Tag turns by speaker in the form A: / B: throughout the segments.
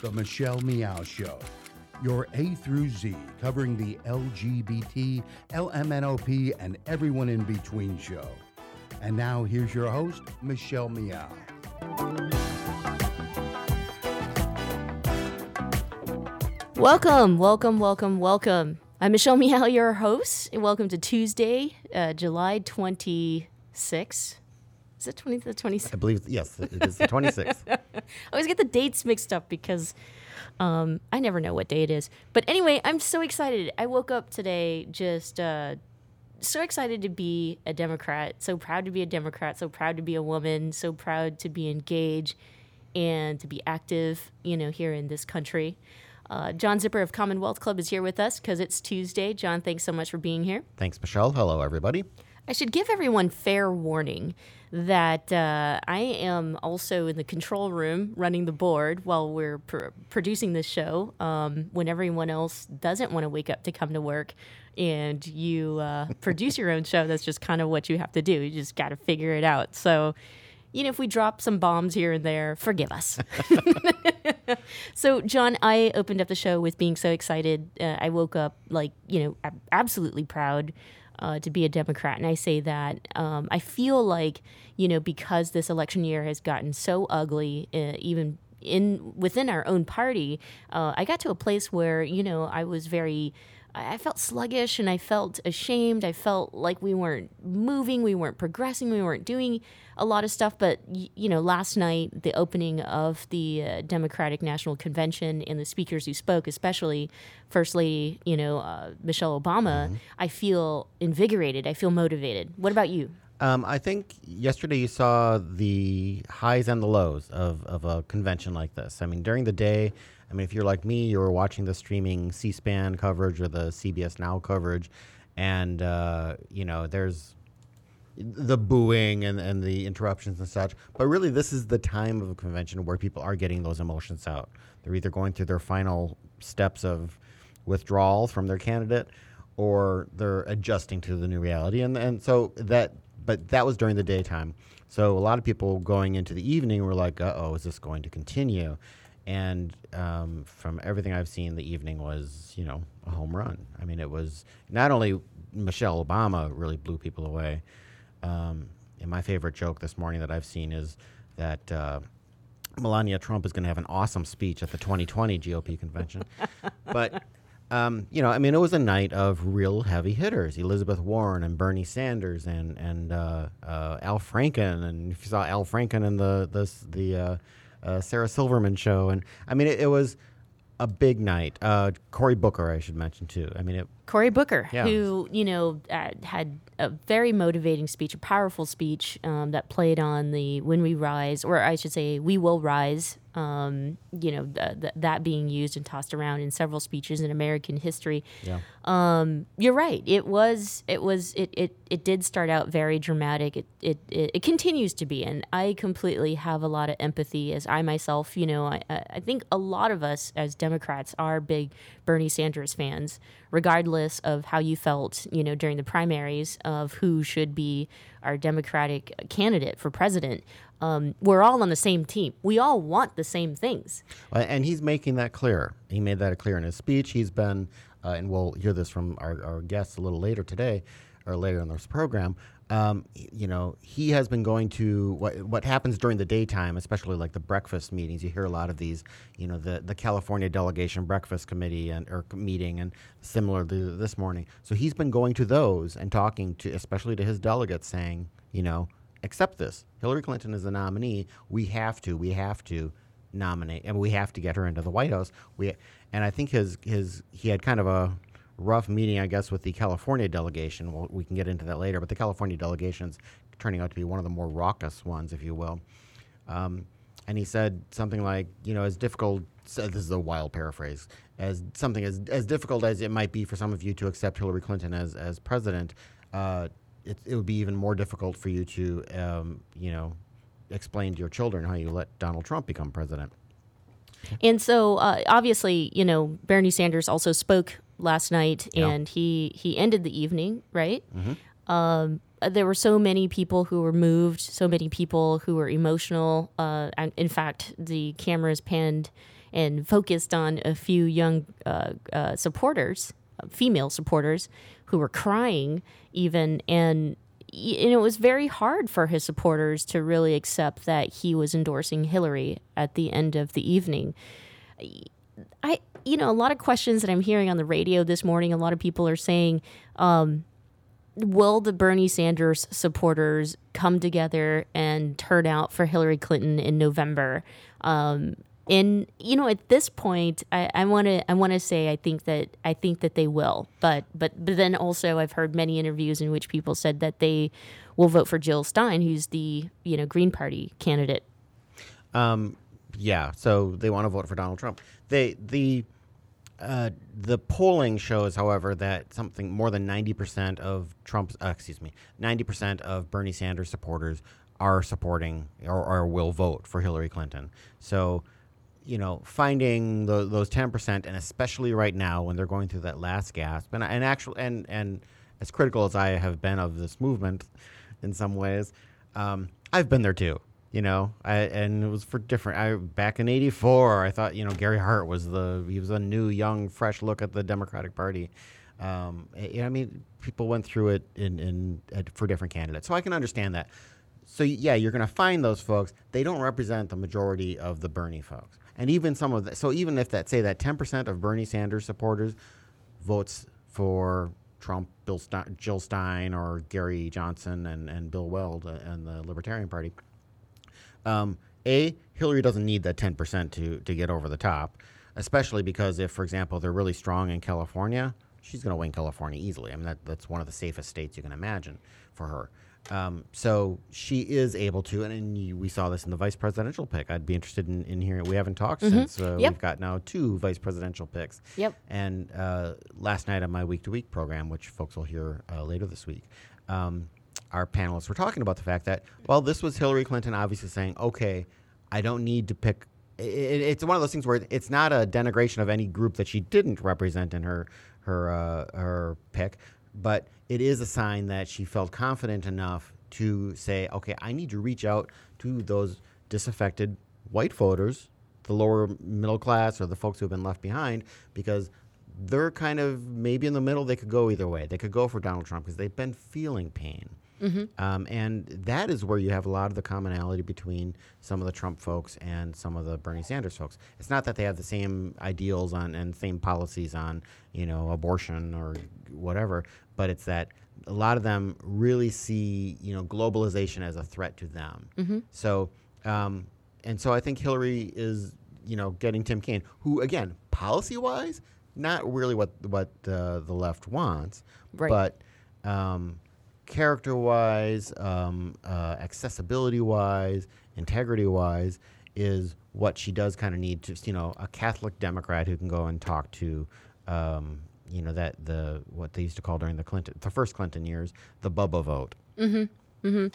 A: The Michelle Meow Show. Your A through Z, covering the LGBT, LMNOP, and everyone in between show. And now here's your host, Michelle Meow.
B: Welcome, welcome, welcome, welcome. I'm Michelle Meow, your host, welcome to Tuesday, uh, July 26th. Is it 20, the 26th?
C: I believe yes, it is the 26th.
B: I always get the dates mixed up because um, I never know what day it is. But anyway, I'm so excited. I woke up today just uh, so excited to be a Democrat, so proud to be a Democrat, so proud to be a woman, so proud to be engaged and to be active, you know, here in this country. Uh, John Zipper of Commonwealth Club is here with us because it's Tuesday. John, thanks so much for being here.
C: Thanks, Michelle. Hello, everybody.
B: I should give everyone fair warning that uh, I am also in the control room running the board while we're pr- producing this show um, when everyone else doesn't want to wake up to come to work. And you uh, produce your own show, that's just kind of what you have to do. You just got to figure it out. So, you know, if we drop some bombs here and there, forgive us. so, John, I opened up the show with being so excited. Uh, I woke up like, you know, ab- absolutely proud uh, to be a Democrat. And I say that um, I feel like, you know, because this election year has gotten so ugly, uh, even in within our own party, uh, I got to a place where, you know, I was very. I felt sluggish and I felt ashamed. I felt like we weren't moving, we weren't progressing, we weren't doing a lot of stuff. But, you know, last night, the opening of the uh, Democratic National Convention and the speakers who spoke, especially First Lady, you know, uh, Michelle Obama, mm-hmm. I feel invigorated. I feel motivated. What about you?
C: Um, I think yesterday you saw the highs and the lows of, of a convention like this. I mean, during the day, I mean, if you're like me, you were watching the streaming C-SPAN coverage or the CBS Now coverage, and uh, you know, there's the booing and, and the interruptions and such. But really, this is the time of a convention where people are getting those emotions out. They're either going through their final steps of withdrawal from their candidate, or they're adjusting to the new reality. And and so that, but that was during the daytime. So a lot of people going into the evening were like, "Uh oh, is this going to continue?" And um, from everything I've seen, the evening was, you know, a home run. I mean, it was not only Michelle Obama really blew people away. Um, and my favorite joke this morning that I've seen is that uh, Melania Trump is going to have an awesome speech at the 2020 GOP convention. but um, you know, I mean, it was a night of real heavy hitters: Elizabeth Warren and Bernie Sanders and and uh, uh, Al Franken. And if you saw Al Franken in the the the uh, uh, Sarah Silverman show, and I mean, it, it was a big night. Uh, Cory Booker, I should mention too. I mean, it.
B: Cory Booker, yeah. who you know uh, had a very motivating speech, a powerful speech um, that played on the "When We Rise," or I should say, "We Will Rise." Um, you know, th- th- that being used and tossed around in several speeches in American history.
C: Yeah.
B: Um, you're right. It was. It was. It. It. It did start out very dramatic. It. It. It, it continues to be, and I completely have a lot of empathy as I myself. You know, I. I think a lot of us as Democrats are big Bernie Sanders fans, regardless of how you felt. You know, during the primaries of who should be our Democratic candidate for president. Um, we're all on the same team. We all want the same things.
C: And he's making that clear. He made that clear in his speech. He's been, uh, and we'll hear this from our, our guests a little later today, or later in this program. Um, you know, he has been going to what what happens during the daytime, especially like the breakfast meetings. You hear a lot of these, you know, the the California delegation breakfast committee and or meeting, and similar this morning. So he's been going to those and talking to, especially to his delegates, saying, you know, accept this. Hillary Clinton is the nominee. We have to. We have to nominate, and we have to get her into the White House. We and I think his his he had kind of a rough meeting, I guess, with the California delegation. Well, we can get into that later, but the California delegation's turning out to be one of the more raucous ones, if you will. Um, and he said something like, you know, as difficult. So this is a wild paraphrase. As something as as difficult as it might be for some of you to accept Hillary Clinton as as president, uh, it, it would be even more difficult for you to, um, you know, explain to your children how you let Donald Trump become president.
B: And so, uh, obviously, you know, Bernie Sanders also spoke last night, yeah. and he he ended the evening right. Mm-hmm. Um, there were so many people who were moved, so many people who were emotional. Uh, and in fact, the cameras panned and focused on a few young uh, uh, supporters, female supporters, who were crying even and and it was very hard for his supporters to really accept that he was endorsing Hillary at the end of the evening. I, you know, a lot of questions that I'm hearing on the radio this morning. A lot of people are saying, um, "Will the Bernie Sanders supporters come together and turn out for Hillary Clinton in November?" Um, and you know, at this point, I want to I want to say I think that I think that they will, but but but then also I've heard many interviews in which people said that they will vote for Jill Stein, who's the you know Green Party candidate.
C: Um, yeah, so they want to vote for Donald Trump. They the uh, the polling shows, however, that something more than ninety percent of Trump's uh, excuse me ninety percent of Bernie Sanders supporters are supporting or, or will vote for Hillary Clinton. So you know, finding the, those ten percent, and especially right now when they're going through that last gasp, and and actual and and as critical as I have been of this movement, in some ways, um, I've been there too. You know, I, and it was for different. I back in '84, I thought you know Gary Hart was the he was a new, young, fresh look at the Democratic Party. Um, I mean, people went through it in, in for different candidates, so I can understand that. So yeah, you're going to find those folks. They don't represent the majority of the Bernie folks and even some of the, so even if that say that 10% of Bernie Sanders supporters votes for Trump, Bill Stein, Jill Stein, or Gary Johnson and, and Bill Weld and the Libertarian Party, um, a Hillary doesn't need that 10% to to get over the top, especially because if, for example, they're really strong in California, she's going to win California easily. I mean, that, that's one of the safest states you can imagine for her. Um, so she is able to, and, and you, we saw this in the vice presidential pick. I'd be interested in, in hearing. We haven't talked mm-hmm. since uh, yep. we've got now two vice presidential picks.
B: Yep.
C: And uh, last night on my week to week program, which folks will hear uh, later this week, um, our panelists were talking about the fact that well, this was Hillary Clinton obviously saying, okay, I don't need to pick. It, it's one of those things where it's not a denigration of any group that she didn't represent in her her uh, her pick, but it is a sign that she felt confident enough to say, okay, I need to reach out to those disaffected white voters, the lower middle class or the folks who have been left behind, because they're kind of maybe in the middle. They could go either way. They could go for Donald Trump because they've been feeling pain. Mm-hmm. Um, and that is where you have a lot of the commonality between some of the Trump folks and some of the Bernie Sanders folks. It's not that they have the same ideals on and same policies on, you know, abortion or whatever, but it's that a lot of them really see, you know, globalization as a threat to them. Mm-hmm. So, um, and so I think Hillary is, you know, getting Tim Kaine, who again, policy wise, not really what what uh, the left wants,
B: right.
C: but. Um, character wise, um, uh, accessibility wise, integrity wise, is what she does kind of need to, you know, a Catholic Democrat who can go and talk to, um, you know, that the what they used to call during the Clinton, the first Clinton years, the Bubba vote.
B: Mm-hmm. Mm-hmm.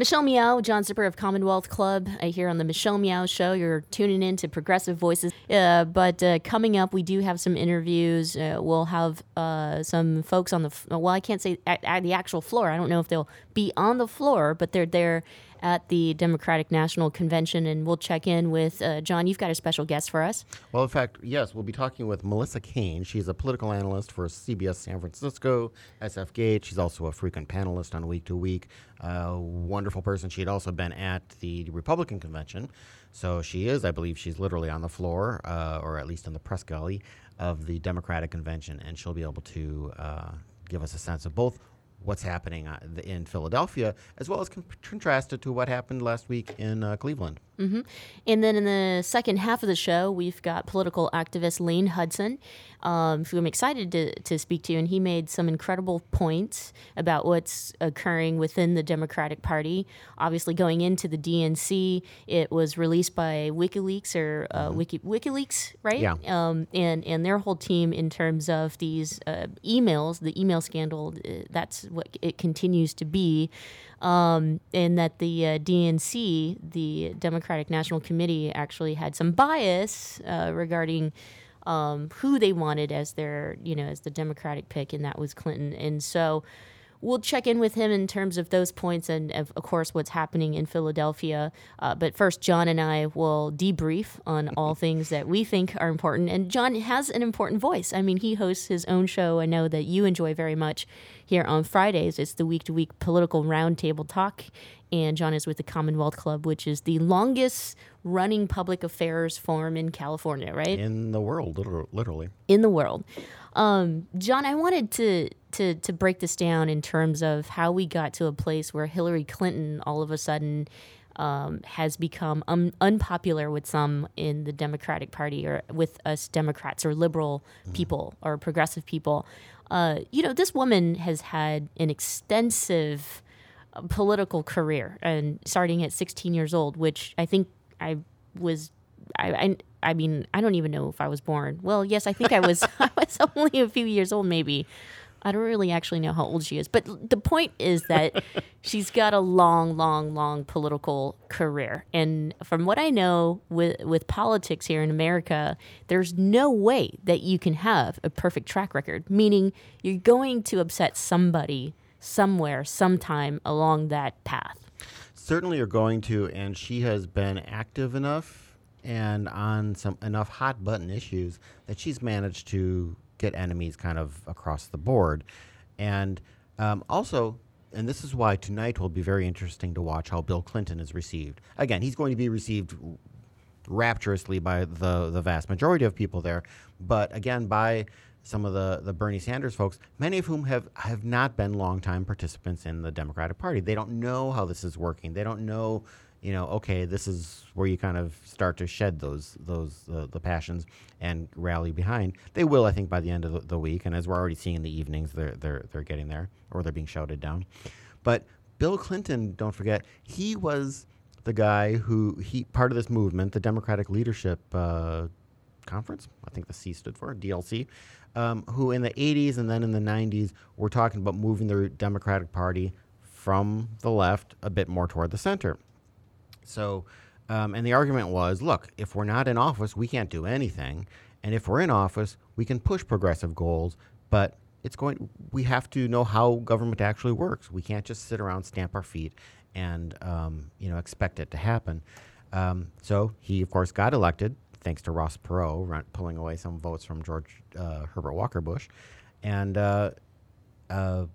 B: Michelle Meow, John Zipper of Commonwealth Club, uh, here on the Michelle Meow Show. You're tuning in to Progressive Voices. Uh, but uh, coming up, we do have some interviews. Uh, we'll have uh, some folks on the, f- well, I can't say at, at, the actual floor. I don't know if they'll be on the floor, but they're there at the Democratic National Convention, and we'll check in with uh, John. You've got a special guest for us.
C: Well, in fact, yes, we'll be talking with Melissa Caen. She's a political analyst for CBS San Francisco, SF Gate. She's also a frequent panelist on Week to Week. Uh, wonderful person. She had also been at the Republican convention. So she is, I believe, she's literally on the floor, uh, or at least in the press gully of the Democratic convention, and she'll be able to uh, give us a sense of both what's happening uh, in Philadelphia, as well as con- contrasted to what happened last week in uh, Cleveland.
B: Mm-hmm. And then in the second half of the show, we've got political activist Lane Hudson, um, who I'm excited to, to speak to. And he made some incredible points about what's occurring within the Democratic Party. Obviously, going into the DNC, it was released by WikiLeaks or uh, mm-hmm. Wiki, WikiLeaks, right?
C: Yeah.
B: Um, and, and their whole team in terms of these uh, emails, the email scandal, uh, that's what it continues to be um, and that the uh, DNC, the Democratic National Committee, actually had some bias uh, regarding um, who they wanted as their, you know, as the Democratic pick, and that was Clinton. And so we'll check in with him in terms of those points and, of, of course, what's happening in Philadelphia. Uh, but first, John and I will debrief on all things that we think are important. And John has an important voice. I mean, he hosts his own show. I know that you enjoy very much here on Fridays. It's the week to week political roundtable talk. And John is with the Commonwealth Club, which is the longest running public affairs forum in California, right?
C: In the world, literally.
B: In the world. Um, John, I wanted to, to to break this down in terms of how we got to a place where Hillary Clinton all of a sudden um, has become un- unpopular with some in the Democratic Party or with us Democrats or liberal mm-hmm. people or progressive people. Uh, you know, this woman has had an extensive uh, political career and starting at 16 years old, which I think I was I, I, I mean, I don't even know if I was born. Well, yes, I think I was. I was only a few years old, maybe. I don't really actually know how old she is, but the point is that she's got a long, long, long political career. And from what I know with with politics here in America, there's no way that you can have a perfect track record. Meaning, you're going to upset somebody somewhere, sometime along that path.
C: Certainly, you're going to, and she has been active enough and on some enough hot button issues that she's managed to get enemies kind of across the board. And um, also, and this is why tonight will be very interesting to watch how Bill Clinton is received. Again, he's going to be received rapturously by the the vast majority of people there, but again by some of the, the Bernie Sanders folks, many of whom have, have not been longtime participants in the Democratic Party. They don't know how this is working. They don't know you know, okay, this is where you kind of start to shed those those uh, the passions and rally behind. They will, I think, by the end of the, the, week, and as we're already seeing in the evenings, they're they're they're getting there or they're being shouted down. But Bill Clinton, don't forget, he was the guy who he part of this movement, the Democratic Leadership uh, Conference. I think the C stood for DLC. Um, who in the 80s and then in the 90s were talking about moving the Democratic Party from the left a bit more toward the center. So, um, and the argument was look, if we're not in office, we can't do anything. And if we're in office, we can push progressive goals, but it's going we have to know how government actually works. We can't just sit around, stamp our feet, and um, you know expect it to happen. Um, so he, of course, got elected thanks to Ross Perot run, pulling away some votes from George uh, Herbert Walker Bush, and uh, uh,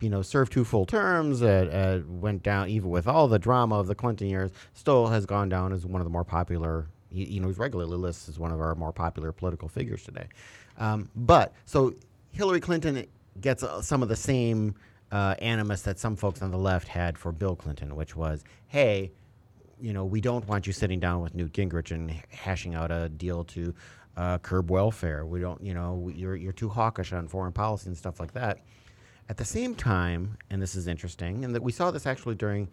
C: you know, served two full terms, uh, uh, went down even with all the drama of the Clinton years, still has gone down as one of the more popular. You, know, he's regularly listed as one of our more popular political figures today. Um, but so Hillary Clinton gets some of the same animus that some folks on the left had for Bill Clinton, which was, hey, you know, we don't want you sitting down with Newt Gingrich and hashing out a deal to uh, curb welfare. We don't, you know, you're you're too hawkish on foreign policy and stuff like that. At the same time, and this is interesting, and that we saw this actually during.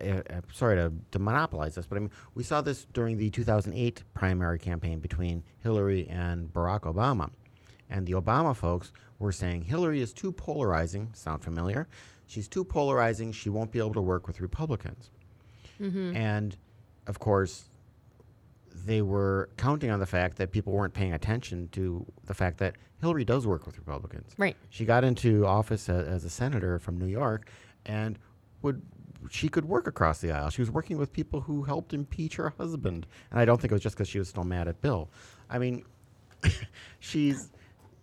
C: Uh, uh, sorry to, to monopolize this, but I mean, we saw this during the 2008 primary campaign between Hillary and Barack Obama. And the Obama folks were saying Hillary is too polarizing. Sound familiar? She's too polarizing. She won't be able to work with Republicans. Mm-hmm. And of course, they were counting on the fact that people weren't paying attention to the fact that Hillary does work with Republicans.
B: Right.
C: She got into office a, as a senator from New York and would she could work across the aisle. She was working with people who helped impeach her husband. And I don't think it was just because she was still mad at Bill. I mean, she's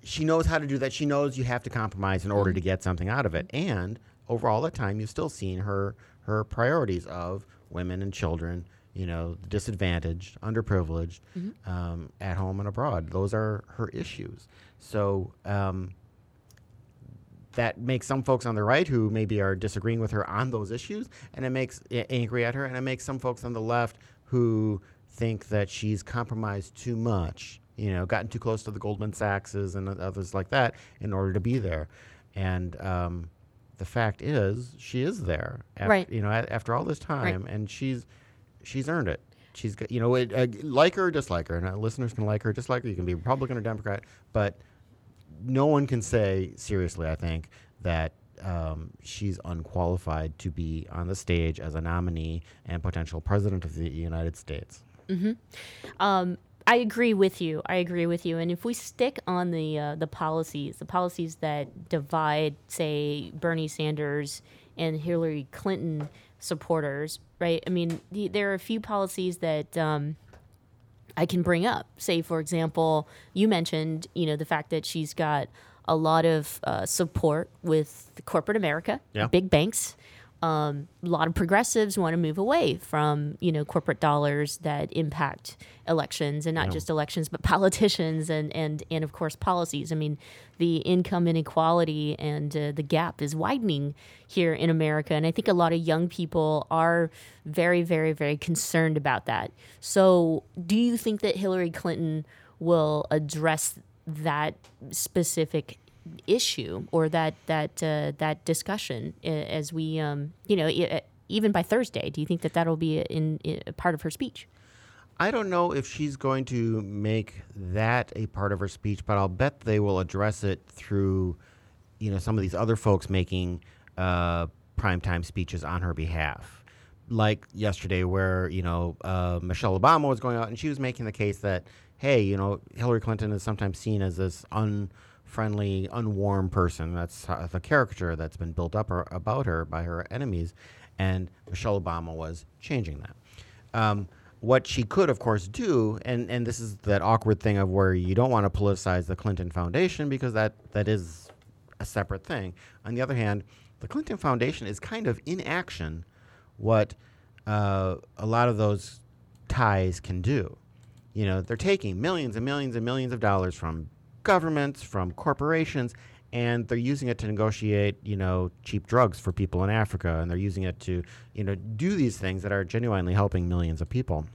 C: she knows how to do that. She knows you have to compromise in order to get something out of it. And over all the time, you've still seen her her priorities of women and children you know, disadvantaged, underprivileged, mm-hmm. um, at home and abroad. Those are her issues. So um, that makes some folks on the right who maybe are disagreeing with her on those issues, and it makes it angry at her, and it makes some folks on the left who think that she's compromised too much, you know, gotten too close to the Goldman Sachses and others like that in order to be there. And um, the fact is, she is there,
B: af- right.
C: you know, a- after all this time, right. and she's she's earned it. She's got, you know, it, uh, like her or dislike her, and uh, listeners can like her, or dislike her. You can be Republican or Democrat, but no one can say seriously, I think, that um, she's unqualified to be on the stage as a nominee and potential president of the United States.
B: Mm-hmm. Um, I agree with you. I agree with you. And if we stick on the uh, the policies, the policies that divide, say, Bernie Sanders and Hillary Clinton supporters, right? I mean, the, there are a few policies that um, I can bring up. Say, for example, you mentioned, you know, the fact that she's got a lot of uh, support with corporate America,
C: Yeah.
B: big banks. Um, a lot of progressives want to move away from you know corporate dollars that impact elections and not just elections but politicians and and and of course policies. I mean, the income inequality and uh, the gap is widening here in America, and I think a lot of young people are very very very concerned about that. So, do you think that Hillary Clinton will address that specific issue or that that uh, that discussion as we um, you know even by Thursday do you think that that'll be in, in part of her speech
C: I don't know if she's going to make that a part of her speech, but I'll bet they will address it through, you know, some of these other folks making uh, primetime speeches on her behalf. Like yesterday, where, you know, uh, Michelle Obama was going out and she was making the case that, hey, you know, Hillary Clinton is sometimes seen as this unfriendly, unwarm person. That's the caricature that's been built up her, about her by her enemies. And Michelle Obama was changing that. Um, what she could, of course, do, and, and this is that awkward thing of where you don't want to politicize the Clinton Foundation because that, that is a separate thing. On the other hand, the Clinton Foundation is kind of in action what uh, a lot of those ties can do. You know, they're taking millions and millions and millions of dollars from governments, from corporations, and they're using it to negotiate, you know, cheap drugs for people in Africa, and they're using it to, you know, do these things that are genuinely helping millions of people.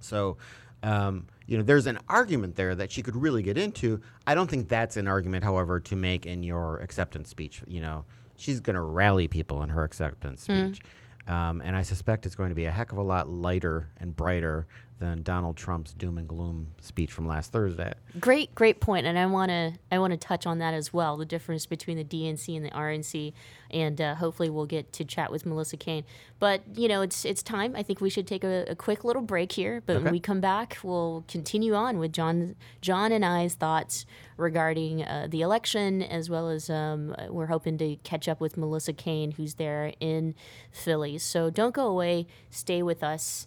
C: So, um, you know, there's an argument there that she could really get into. I don't think that's an argument, however, to make in your acceptance speech. You know, she's going to rally people in her acceptance speech. Um, and I suspect it's going to be a heck of a lot lighter and brighter than Donald Trump's doom and gloom speech from last Thursday.
B: Great, great point, and I want to I want to touch on that as well. The difference between the DNC and the RNC, and uh, hopefully we'll get to chat with Melissa Caen. But you know, it's it's time. I think we should take a, a quick little break here. But
C: Okay.
B: when we come back, we'll continue on with John John and I's thoughts regarding uh, the election, as well as um, we're hoping to catch up with Melissa Caen, who's there in Philly. So don't go away. Stay with us.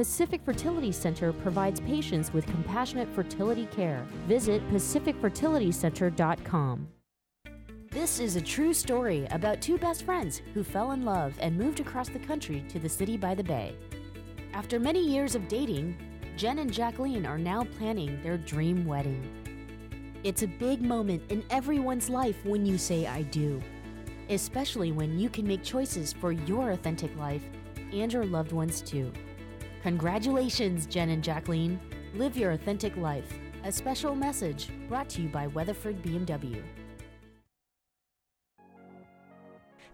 B: Pacific Fertility Center provides patients with compassionate fertility care. Visit pacificfertilitycenter.com. This is a true story about two best friends who fell in love and moved across the country to the city by the bay. After many years of dating, Jen and Jacqueline are now planning their dream wedding. It's a big moment in everyone's life when you say I do, especially when you can make choices for your authentic life and your loved ones too. Congratulations, Jen and Jacqueline. Live your authentic life. A special message brought to you by Weatherford BMW.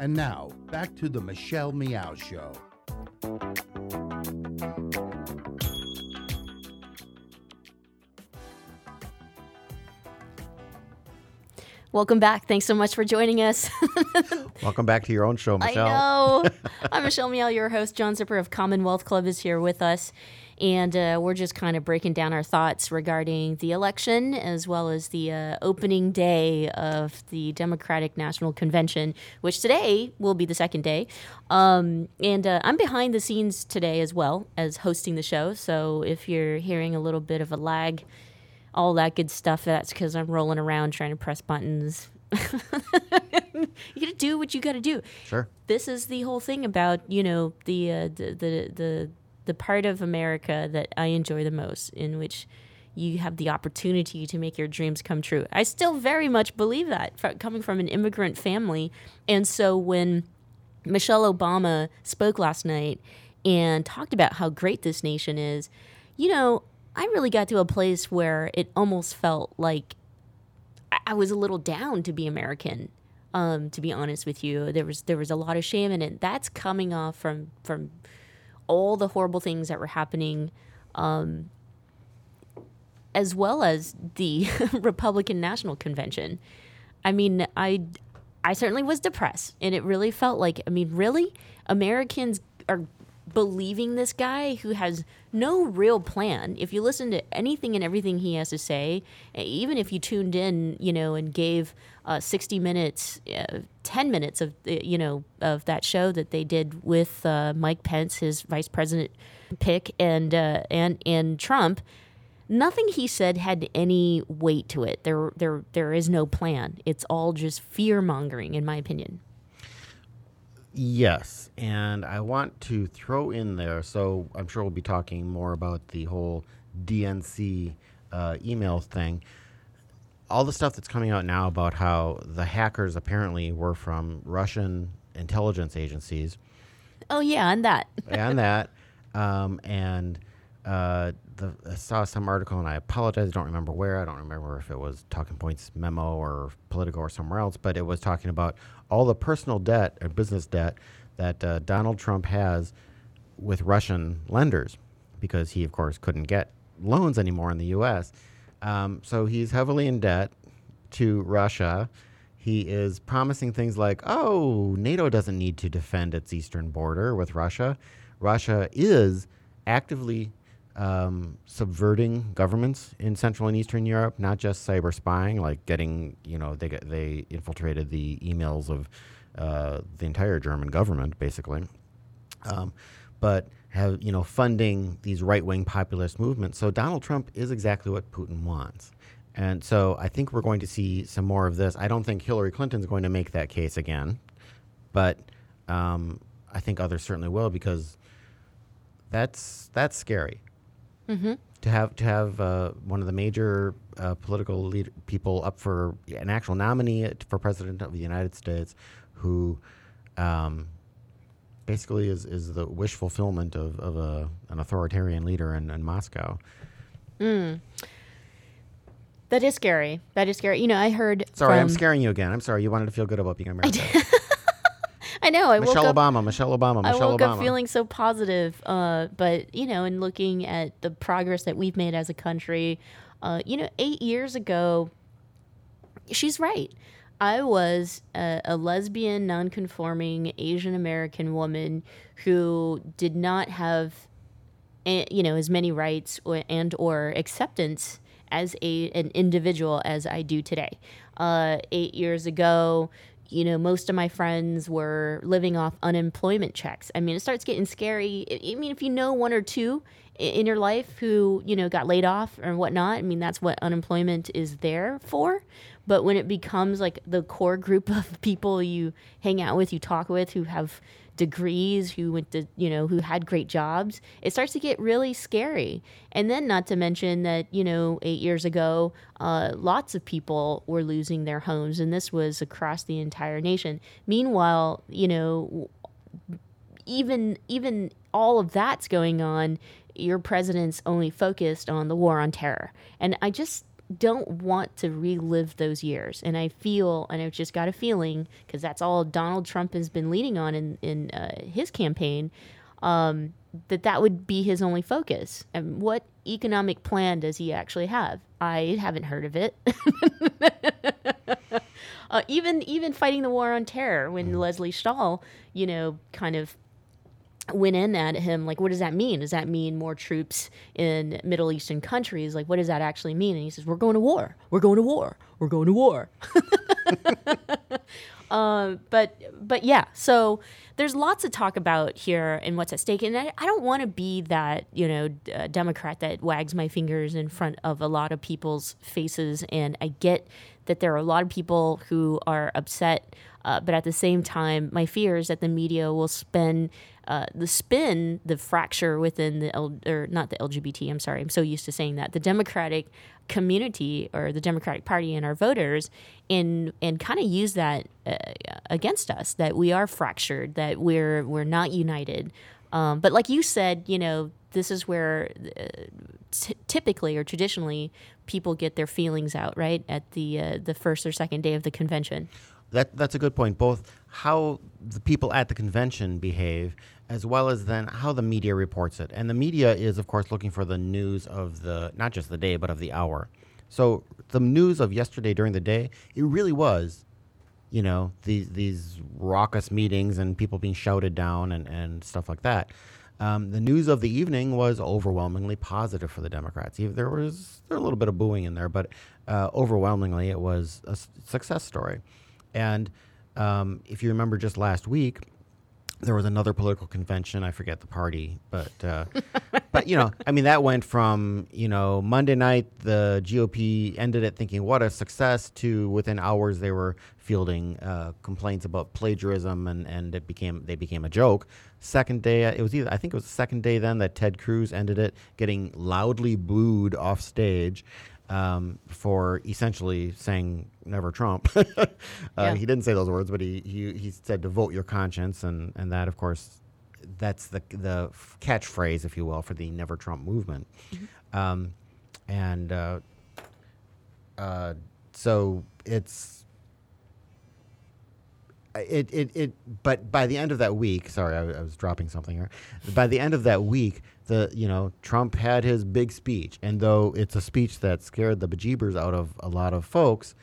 A: And now, back to the Michelle Meow Show.
B: Welcome back. Thanks so much for joining us.
C: Welcome back to your own show, Michelle.
B: I know. I'm Michelle Meow, your host. John Zipper of Commonwealth Club is here with us. And uh, we're just kind of breaking down our thoughts regarding the election as well as the uh, opening day of the Democratic National Convention, which today will be the second day. Um, and uh, I'm behind the scenes today as well as hosting the show. So if you're hearing a little bit of a lag, all that good stuff. That's because I'm rolling around trying to press buttons. you gotta do what you gotta do.
C: Sure.
B: This is the whole thing about you know the uh, the, the the the part of America that I enjoy the most, in which you have the opportunity to make your dreams come true. I still very much believe that, coming from an immigrant family, and so when Michelle Obama spoke last night and talked about how great this nation is, you know, I really got to a place where it almost felt like I- I was a little down to be American. Um, to be honest with you, there was there was a lot of shame in it. That's coming off from from all the horrible things that were happening, um, as well as the Republican National Convention. I mean, I I certainly was depressed, and it really felt like I mean, really, Americans are believing this guy who has no real plan. If you listen to anything and everything he has to say, e- even if you tuned in, you know, and gave uh, 60 minutes, uh, 10 minutes of, uh, you know, of that show that they did with uh, Mike Pence, his vice president pick, and uh, and and Trump, nothing he said had any weight to it. There there there is no plan. It's all just fear mongering, in my opinion.
C: Yes, and I want to throw in there. So I'm sure we'll be talking more about the whole DNC uh, email thing. All the stuff that's coming out now about how the hackers apparently were from Russian intelligence agencies
B: Oh yeah, and that.
C: and that, um, and uh, the, I saw some article, and I apologize, I don't remember where. I don't remember if it was Talking Points memo or Politico or somewhere else, but it was talking about all the personal debt or business debt that uh, Donald Trump has with Russian lenders, because he, of course, couldn't get loans anymore in the U.S. Um, so he's heavily in debt to Russia. He is promising things like, oh, NATO doesn't need to defend its eastern border with Russia. Russia is actively um, subverting governments in Central and Eastern Europe, not just cyber spying, like getting, you know, they, they infiltrated the emails of uh, the entire German government, basically. Um, but have, you know, funding these right wing populist movements. So Donald Trump is exactly what Putin wants. And so I think we're going to see some more of this. I don't think Hillary Clinton's going to make that case again, but um, I think others certainly will because that's that's scary.
B: Mm-hmm.
C: To have to have uh, one of the major uh, political lead- people up for an actual nominee for president of the United States, who um, basically is, is the wish fulfillment of, of a, an authoritarian leader in, in Moscow.
B: That is scary. That is scary. You know, I heard.
C: Sorry, I'm scaring you again. I'm sorry. You wanted to feel good about being American.
B: I know. I
C: Michelle
B: woke up.
C: Obama, Michelle Obama,
B: I
C: Michelle
B: woke
C: Obama.
B: up feeling so positive. Uh, but you know, in looking at the progress that we've made as a country, uh, you know, eight years ago, she's right. I was a, a lesbian, non-conforming Asian American woman who did not have, you know, as many rights and or acceptance as a an individual as I do today. Uh, eight years ago, you know, most of my friends were living off unemployment checks. I mean, it starts getting scary. I mean, if you know one or two in your life who, you know, got laid off or whatnot, I mean, that's what unemployment is there for. But when it becomes like the core group of people you hang out with, you talk with, who have degrees, who went to, you know, who had great jobs, it starts to get really scary. And then, not to mention that, you know, eight years ago, uh, lots of people were losing their homes, and this was across the entire nation. Meanwhile, you know, even even all of that's going on, your president's only focused on the war on terror. And I just don't want to relive those years. And I feel, and I've just got a feeling, because that's all Donald Trump has been leading on in, in uh, his campaign, um, that that would be his only focus. And what economic plan does he actually have? I haven't heard of it. uh, even even fighting the war on terror, when Lesley Stahl, you know, kind of went in at him like what does that mean does that mean more troops in middle eastern countries like what does that actually mean and he says we're going to war we're going to war we're going to war um, but but yeah, so there's lots to talk about here and what's at stake. And I, I don't want to be that, you know, uh, Democrat that wags my fingers in front of a lot of people's faces. And I get that there are a lot of people who are upset. Uh, but at the same time, my fear is that the media will spend uh, the spin, the fracture within the L, or not the LGBT. I'm sorry, I'm so used to saying that the Democratic community or the Democratic Party and our voters, and and kind of use that uh, against us that we are fractured, that we're we're not united. Um, but like you said, you know, this is where uh, t- typically or traditionally people get their feelings out, right, at the uh, the first or second day of the convention.
C: That that's a good point. Both how the people at the convention behave, as well as then how the media reports it. And the media is, of course, looking for the news of the not just the day, but of the hour. So the news of yesterday during the day, it really was, you know, these these raucous meetings and people being shouted down and, and stuff like that. Um, the news of the evening was overwhelmingly positive for the Democrats. There was there a little bit of booing in there, but uh, overwhelmingly it was a success story. And um, if you remember just last week, there was another political convention. I forget the party, but uh, but you know, I mean, that went from you know Monday night the GOP ended it thinking what a success to within hours they were fielding uh, complaints about plagiarism and and it became they became a joke. Second day, it was either I think it was the second day then that Ted Cruz ended it getting loudly booed off stage um, for essentially saying "Never Trump." uh,
B: Yeah.
C: He didn't say those words, but he, he he said to vote your conscience, and and that of course, that's the the catchphrase, if you will, for the "Never Trump" movement. Um, and uh, uh, so it's it, it, it but by the end of that week sorry I, I was dropping something here. By the end of that week the you know trump had his big speech. And though it's a speech that scared the bejeebers out of a lot of folks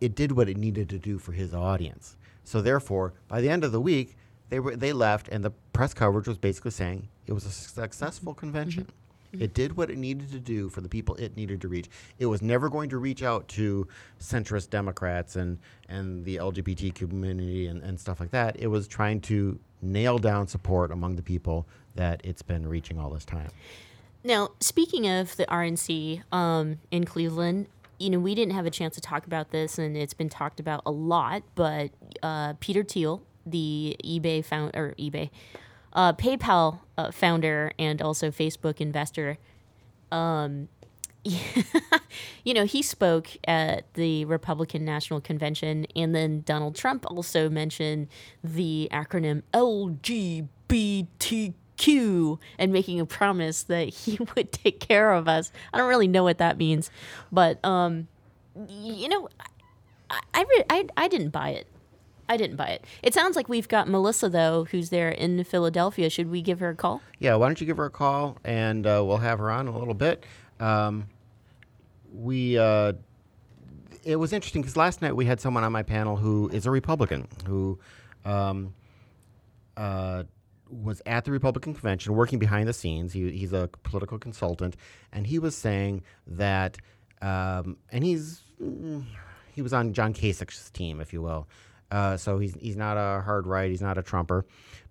C: it did what it needed to do for his audience. So therefore by the end of the week they were they left and the press coverage was basically saying it was a successful convention mm-hmm. It did what it needed to do for the people it needed to reach. It was never going to reach out to centrist Democrats and, and the LGBT community and, and stuff like that. It was trying to nail down support among the people that it's been reaching all this time.
B: Now, speaking of the RNC um, in Cleveland, you know, we didn't have a chance to talk about this, and it's been talked about a lot. But uh, Peter Thiel, the eBay found or eBay, uh, PayPal uh, founder and also Facebook investor, um, you know, he spoke at the Republican National Convention, and then Donald Trump also mentioned the acronym LGBTQ and making a promise that he would take care of us. I don't really know what that means, but um, you know, I I, re- I I didn't buy it. I didn't buy it. It sounds like we've got Melissa though, who's there in Philadelphia. Should we give her a call?
C: Yeah, why don't you give her a call and uh, we'll have her on in a little bit. Um, we uh, it was interesting because last night we had someone on my panel who is a Republican who um, uh, was at the Republican convention working behind the scenes. He, he's a political consultant, and he was saying that, um, and he's mm, he was on John Kasich's team, if you will. Uh, so he's he's not a hard right. He's not a Trumper,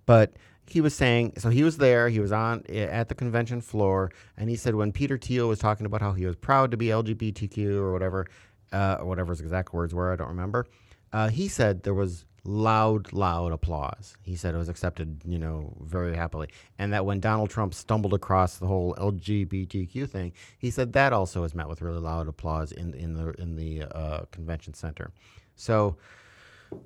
C: but he was saying so he was there. He was on at the convention floor, and he said when Peter Thiel was talking about how he was proud to be LGBTQ or whatever, uh, or whatever his exact words were, I don't remember. Uh, he said there was loud, loud applause. He said it was accepted, you know, very happily, and that when Donald Trump stumbled across the whole LGBTQ thing, he said that also was met with really loud applause in in the in the uh, convention center. So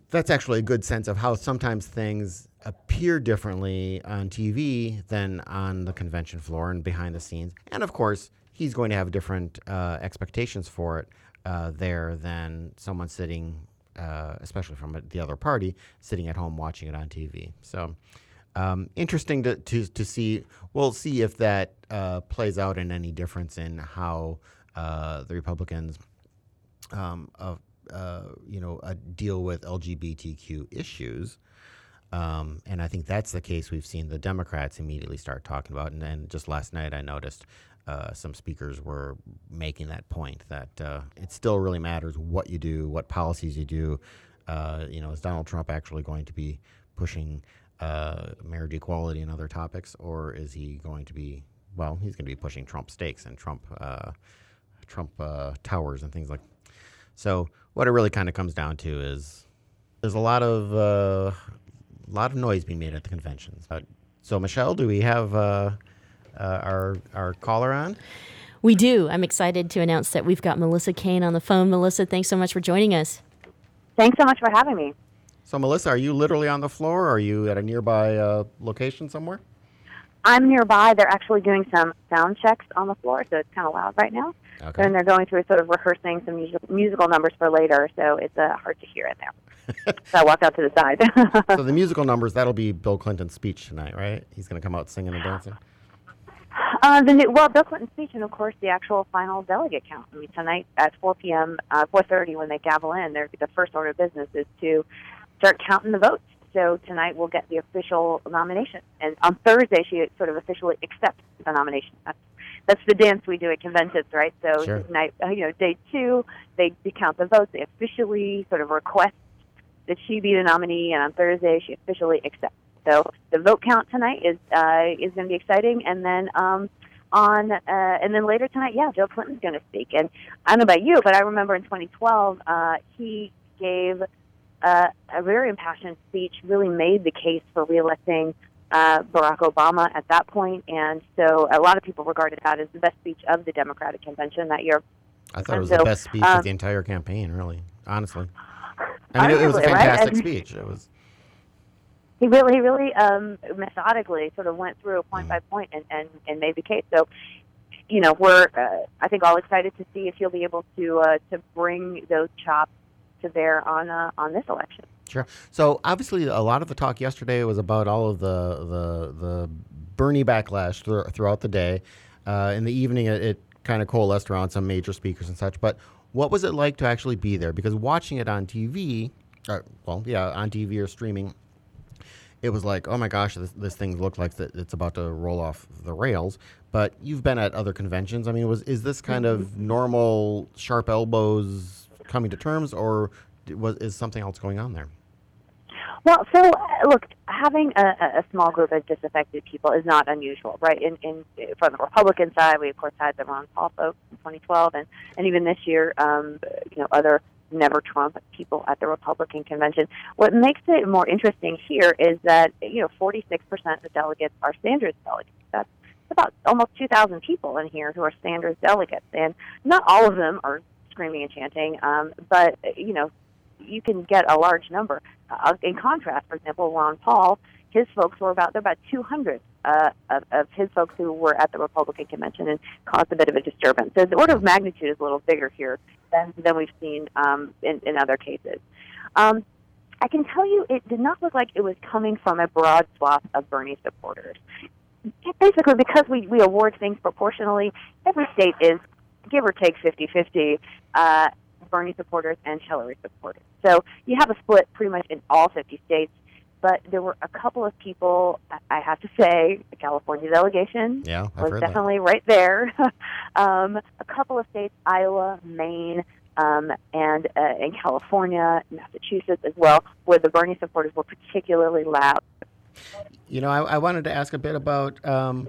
C: that's actually a good sense of how sometimes things appear differently on TV than on the convention floor and behind the scenes. And of course, he's going to have different uh, expectations for it uh, there than someone sitting, uh, especially from the other party, sitting at home watching it on TV. So. Um, interesting to, to, to see. We'll see if that uh, plays out in any difference in how uh, the Republicans um, of uh, you know uh, deal with LGBTQ issues. Um, and I think that's the case we've seen the Democrats immediately start talking about. And then just last night, I noticed uh, some speakers were making that point that uh, it still really matters what you do, what policies you do, Uh, you know, is Donald Trump actually going to be pushing uh, marriage equality and other topics, or is he going to be well? He's going to be pushing Trump steaks and Trump uh, Trump towers and things like. So what it really kind of comes down to is there's a lot of uh, lot of noise being made at the conventions. Uh, so Michelle, do we have uh, uh, our our caller on?
B: We do. I'm excited to announce that we've got Melissa Caen on the phone. Melissa, thanks so much for joining us.
D: Thanks so much for having me.
C: So Melissa, are you literally on the floor? Or are you at a nearby uh, location somewhere?
D: I'm nearby. They're actually doing some sound checks on the floor, so it's kind of loud right now.
C: Okay.
D: And they're going through sort of rehearsing some music- musical numbers for later, so it's uh, hard to hear in there. so I walked out to the side.
C: so the musical numbers that'll be Bill Clinton's speech tonight, right? He's going to come out singing and dancing.
D: Uh, the new, well, Bill Clinton's speech, and of course the actual final delegate count. I mean, tonight at 4 p.m., uh, 4:30, when they gavel in, the first order of business is to start counting the votes. So tonight we'll get the official nomination, and on Thursday she sort of officially accepts the nomination. That's, that's the dance we do at conventions, right? So
C: Sure.
D: tonight, uh, you know, day two, they count the votes. They officially sort of request that she be the nominee, and on Thursday she officially accepts. So the vote count tonight is uh, is going to be exciting, and then um, on uh, and then later tonight, yeah, Joe Clinton's going to speak. And I don't know about you, but I remember in 2012 uh, he gave uh, a very impassioned speech, really made the case for reelecting uh, Barack Obama at that point, and so a lot of people regarded that as the best speech of the Democratic convention that year.
C: I thought it was
D: so,
C: the best speech
D: um,
C: of the entire campaign, really. Honestly, I mean, it, it was a
D: Arguably, right?
C: fantastic speech. It was.
D: he really, he really um, methodically sort of went through point by point and, and, and made the case. So, you know, we're uh, I think all excited to see if he'll be able to uh, to bring those chops to bear on uh, on this election.
C: Sure. So obviously, a lot of the talk yesterday was about all of the the the Bernie backlash thr- throughout the day. Uh, in the evening, it, it kind of coalesced around some major speakers and such. But what was it like to actually be there? Because watching it on TV, uh, well, yeah, on TV or streaming, it was like, oh my gosh, this, this thing looks like it's about to roll off the rails. But you've been at other conventions. I mean, was is this kind of normal sharp elbows coming to terms, or was is something else going on there?
D: Well, so uh, look, having a, a small group of disaffected people is not unusual, right? In, in from the Republican side, we of course had the Ron Paul folks in 2012, and and even this year, um, you know, other never Trump people at the Republican convention. What makes it more interesting here is that you know 46% of delegates are Sanders delegates. That's about almost 2,000 people in here who are Sanders delegates, and not all of them are screaming and chanting, um, but you know you can get a large number. Uh, in contrast, for example, Ron Paul, his folks were about there about 200 uh, of, of his folks who were at the Republican convention and caused a bit of a disturbance. So the order of magnitude is a little bigger here than than we've seen um, in, in other cases. Um, I can tell you, it did not look like it was coming from a broad swath of Bernie supporters. Basically, because we, we award things proportionally, every state is give or take 50 50 uh, Bernie supporters and Hillary supporters. So you have a split pretty much in all 50 states. But there were a couple of people, I- have to say, the California delegation
C: Yeah, I've
D: was
C: heard that.
D: definitely right there. um, a couple of states, Iowa, Maine, um, and uh, in California, Massachusetts as well, where the Bernie supporters were particularly loud.
C: You know, I, I wanted to ask a bit about. Um,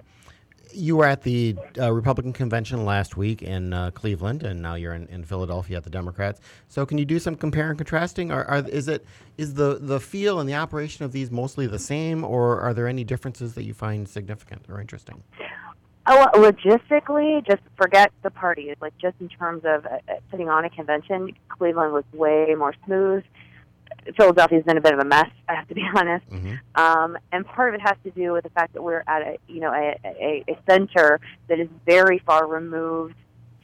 C: you were at the uh, Republican convention last week in uh, Cleveland, and now you're in, in Philadelphia at the Democrats. So, can you do some compare and contrasting? Are, are is it is the the feel and the operation of these mostly the same, or are there any differences that you find significant or interesting?
D: Oh, logistically, just forget the parties. Like just in terms of uh, uh, putting on a convention, Cleveland was way more smooth. Philadelphia's been a bit of a mess. I have to be honest.
C: Mhm.
D: Um, and part of it has to do with the fact that we're at a you know a, a, a center that is very far removed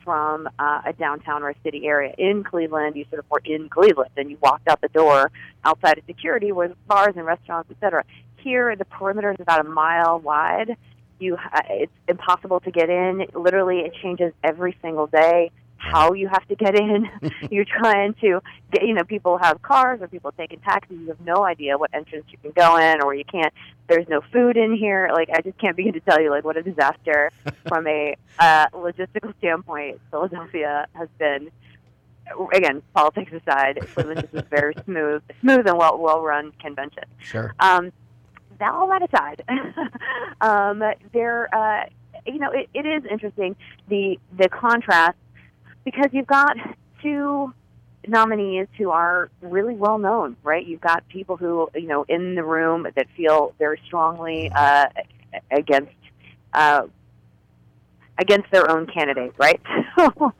D: from uh, a downtown or a city area. In Cleveland, you sort of were in Cleveland, and you walked out the door. Outside of security were bars and restaurants, etc. Here, the perimeter is about a mile wide. You, ha- it's impossible to get in. Literally, it changes every single day how you have to get in. You're trying to get, you know, people have cars or people taking taxis. You have no idea what entrance you can go in or you can't. There's no food in here. Like I just can't begin to tell you like what a disaster from a uh, logistical standpoint Philadelphia has been. again, politics aside, Cleveland just was very smooth, smooth and well well run convention.
C: Sure.
D: Um, that all that aside, um, there, uh, you know, it, it is interesting the the contrast because you've got two nominees who are really well known, right? You've got people who you know in the room that feel very strongly uh, against. Uh, against their own candidate, right? So,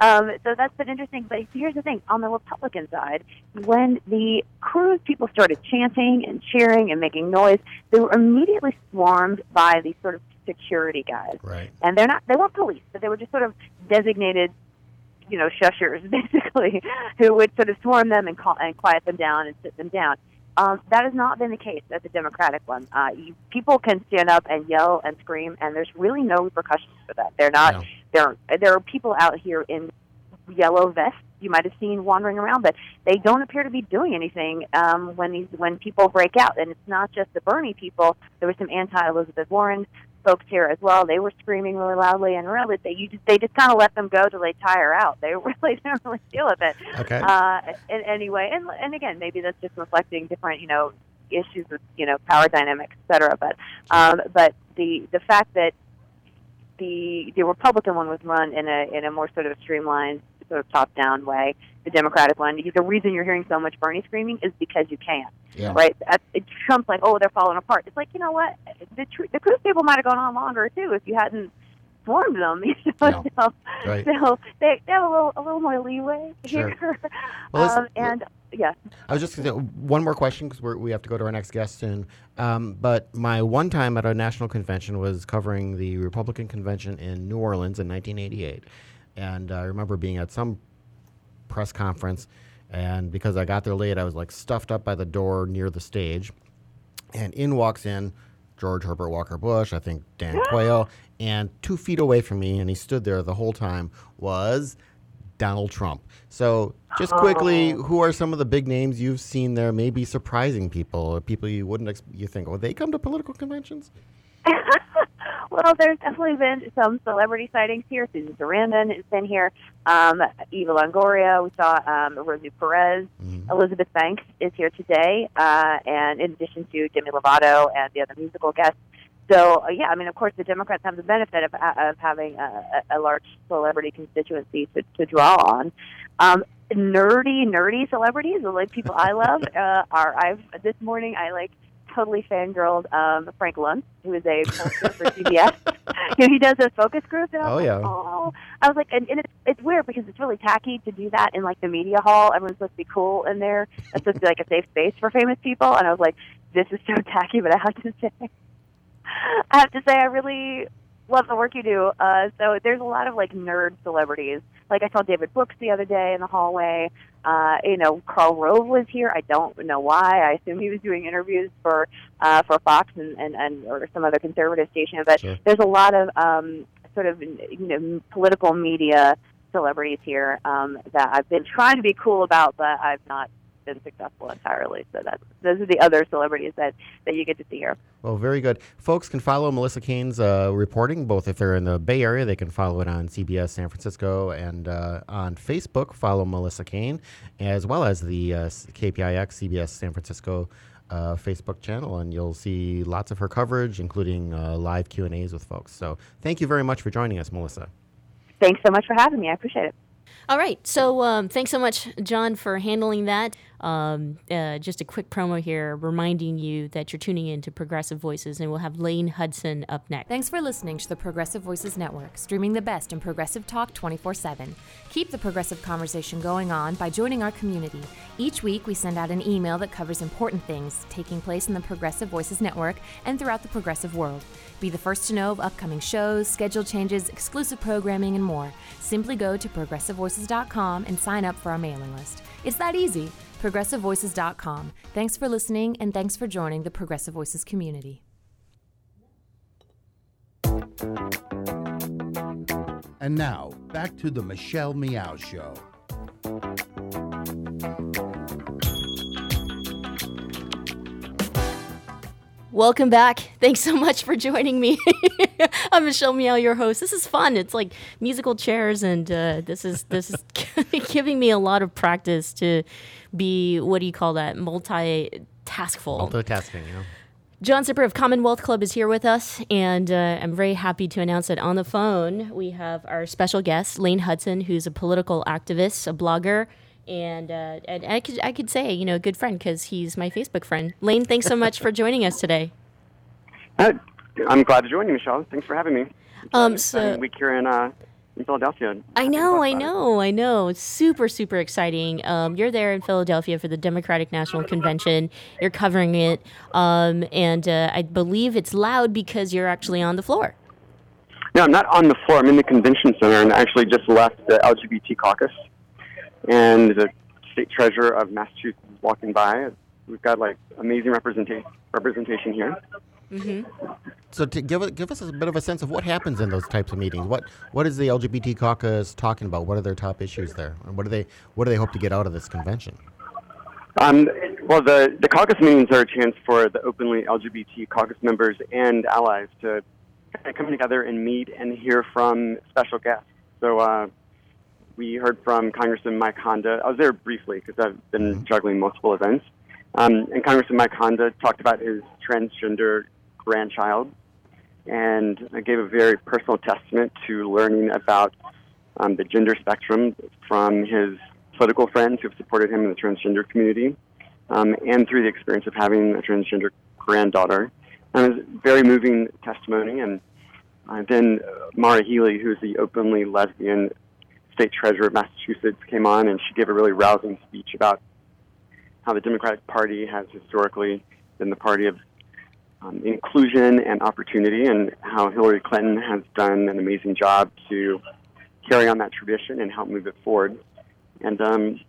D: um, so that's been interesting. But here's the thing: on the Republican side, when the Cruz people started chanting and cheering and making noise, they were immediately swarmed by these sort of security guys.
C: Right.
D: And they're not—they weren't police, but they were just sort of designated you know, shushers basically, who would sort of swarm them and, call, and quiet them down and sit them down. Um, that has not been the case at the Democratic one. Uh, you, people can stand up and yell and scream, and there's really no repercussions for that. They're not.
C: No.
D: There, there are people out here in yellow vests you might have seen wandering around, but they don't appear to be doing anything um, when these when people break out. And it's not just the Bernie people. There were some anti-Elizabeth Warren folks here as well. They were screaming really loudly, and really they you just, they just kind of let them go till they tire out. They really didn't really deal with it.
C: Okay.
D: Uh, in, anyway, and and again, maybe that's just reflecting different you know issues with you know power dynamics, et cetera. But um, but the the fact that the the Republican one was run in a in a more sort of streamlined, sort of top down way. The Democratic one, the reason you're hearing so much Bernie screaming is because you can,
C: Yeah.
D: right? At, Trump's like, oh, they're falling apart. It's like, you know what? The tr- the Cruz people might have gone on longer too if you hadn't formed them. You know,
C: Yeah.
D: so,
C: Right.
D: so they, they have a little a little more leeway
C: Sure.
D: here.
C: Well,
D: um, and yeah,
C: I was just going to one more question because we have to go to our next guest soon. Um, but my one time at a national convention was covering the Republican convention in New Orleans in 1988, and I remember being at some press conference, and because I got there late, I was like stuffed up by the door near the stage, and in walks in George Herbert Walker Bush, I think Dan Quayle, and two feet away from me, and he stood there the whole time was Donald Trump. So, just quickly, oh. who are some of the big names you've seen there? Maybe surprising people, or people you wouldn't ex- you think, oh, they come to political conventions?
D: well, there's definitely been some celebrity sightings here. Susan Sarandon has been here. Um, Eva Longoria. We saw um, Rosie Perez.
C: Mhm.
D: Elizabeth Banks is here today, uh, and in addition to Demi Lovato and the other musical guests. So uh, yeah, I mean, of course, the Democrats have the benefit of, of having a, a a large celebrity constituency to, to draw on. Um, nerdy, nerdy celebrities, the like people I love, uh, are I've this morning I like totally fangirled um, Frank Luntz, who is a pollster for CBS. you know, he does a focus group, and I was
C: Oh,
D: like,
C: yeah.
D: oh, I was like, and, and it's, it's weird because it's really tacky to do that in like the media hall. Everyone's supposed to be cool in there. It's supposed to be like a safe space for famous people, and I was like, this is so tacky. But I have to say, I have to say, I really love the work you do. Uh, so there's a lot of like nerd celebrities. Like I saw David Brooks the other day in the hallway. Uh, you know, Karl Rove was here. I don't know why. I assume he was doing interviews for uh, for Fox and, and, and or some other conservative station. But
C: Sure.
D: there's a lot of um, sort of you know political media celebrities here um, that I've been trying to be cool about, but I've not been successful entirely. So that those are the other celebrities that that you get to see here.
C: Well, very good. Folks can follow Melissa Caen's uh, reporting, both if they're in the Bay Area, they can follow it on CBS San Francisco, and uh, on Facebook, follow Melissa Kane, as well as the uh, KPIX CBS San Francisco uh, Facebook channel, and you'll see lots of her coverage, including uh, live Q and A's with folks. So, thank you very much for joining us, Melissa.
D: Thanks so much for having me. I appreciate it.
B: All right. So um, thanks so much, John, for handling that. Um, uh, just a quick promo here reminding you that you're tuning in to Progressive Voices, and we'll have Lane Hudson up next.
E: Thanks for listening to the Progressive Voices Network, streaming the best in progressive talk 24 7. Keep the progressive conversation going on by joining our community. Each week, we send out an email that covers important things taking place in the Progressive Voices Network and throughout the progressive world. Be the first to know of upcoming shows, schedule changes, exclusive programming, and more. Simply go to progressivevoices.com and sign up for our mailing list. It's that easy. ProgressiveVoices.com. Thanks for listening and thanks for joining the Progressive Voices community.
A: And now, back to the Michelle Meow Show.
B: Welcome back. Thanks so much for joining me. I'm Michelle Meow, your host. This is fun. It's like musical chairs, and uh, this is this is giving me a lot of practice to be what do you call that multitaskful.
C: Multitasking, you know.
B: John Zipper of Commonwealth Club is here with us, and uh, I'm very happy to announce that on the phone we have our special guest, Lane Hudson, who's a political activist, a blogger, and, uh, and I could I could say you know a good friend because he's my Facebook friend. Lane, thanks so much for joining us today.
F: Uh, I'm glad to join you, Michelle. Thanks for having me.
B: Um,
F: Exciting
B: so
F: week here in, uh, in Philadelphia.
B: I know, I
F: Happy to talk about it.
B: know, I know. It's super, super exciting. Um, you're there in Philadelphia for the Democratic National Convention. You're covering it, um, and uh, I believe it's loud because you're actually on the floor.
F: No, I'm not on the floor. I'm in the convention center and I actually just left the LGBT caucus. And the state treasurer of Massachusetts is walking by. We've got like amazing representation representation here.
C: So to give give us a bit of a sense of what happens in those types of meetings. What what is the LGBT caucus talking about? What are their top issues there? And what do they what do they hope to get out of this convention?
F: Um, well, the, the caucus meetings are a chance for the openly LGBT caucus members and allies to kind of come together and meet and hear from special guests. So uh, we heard from Congressman Mike Honda. I was there briefly because I've been juggling multiple events. Um, and Congressman Mike Honda talked about his transgender grandchild and gave a very personal testament to learning about um, the gender spectrum from his political friends who have supported him in the transgender community, um, and through the experience of having a transgender granddaughter. And it was a very moving testimony. And uh, then Maura Healey, who's the openly lesbian state treasurer of Massachusetts, came on and she gave a really rousing speech about how the Democratic Party has historically been the party of um, inclusion and opportunity, and how Hillary Clinton has done an amazing job to carry on that tradition and help move it forward. And um,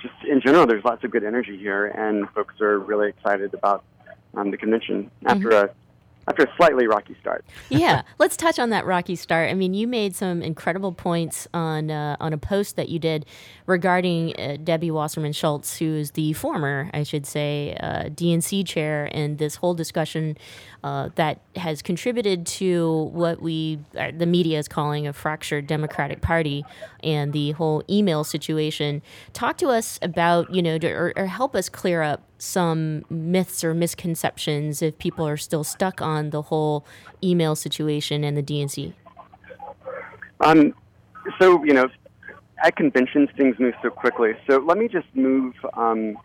F: just in general, there's lots of good energy here, and folks are really excited about um, the convention after a after a slightly rocky start.
B: yeah, let's touch on that rocky start. I mean, you made some incredible points on uh, on a post that you did regarding uh, Debbie Wasserman Schultz, who is the former, I should say, uh, DNC chair, and this whole discussion uh, that has contributed to what we uh, the media is calling a fractured Democratic Party and the whole email situation. Talk to us about you know, to, or, or help us clear up some myths or misconceptions if people are still stuck on the whole email situation and the DNC?
F: Um, so you know, at conventions things move so quickly. So let me just move um,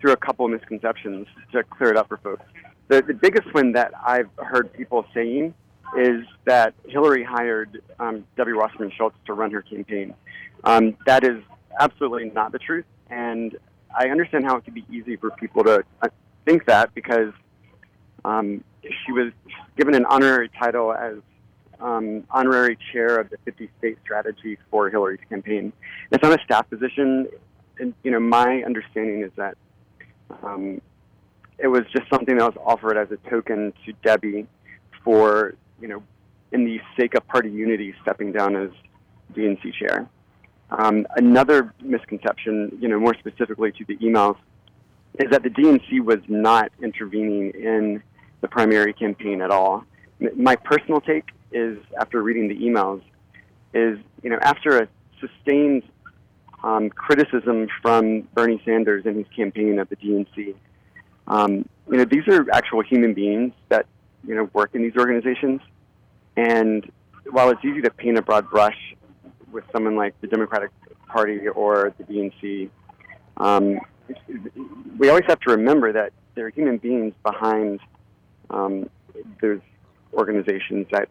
F: through a couple of misconceptions to clear it up for folks. The, the biggest one that I've heard people saying is that Hillary hired um, Debbie Wasserman Schultz to run her campaign. Um, that is absolutely not the truth, and I understand how it could be easy for people to uh, think that because um, she was given an honorary title as um, honorary chair of the 50 state strategy for Hillary's campaign. It's not a staff position, and you know my understanding is that um, it was just something that was offered as a token to Debbie for you know in the sake of party unity stepping down as DNC chair. Um, another misconception, you know, more specifically to the emails, is that the DNC was not intervening in the primary campaign at all. My personal take is, after reading the emails, is you know after a sustained um, criticism from Bernie Sanders and his campaign of the DNC, um, you know these are actual human beings that you know work in these organizations, and while it's easy to paint a broad brush with someone like the Democratic Party or the DNC, um, we always have to remember that there are human beings behind um, those organizations that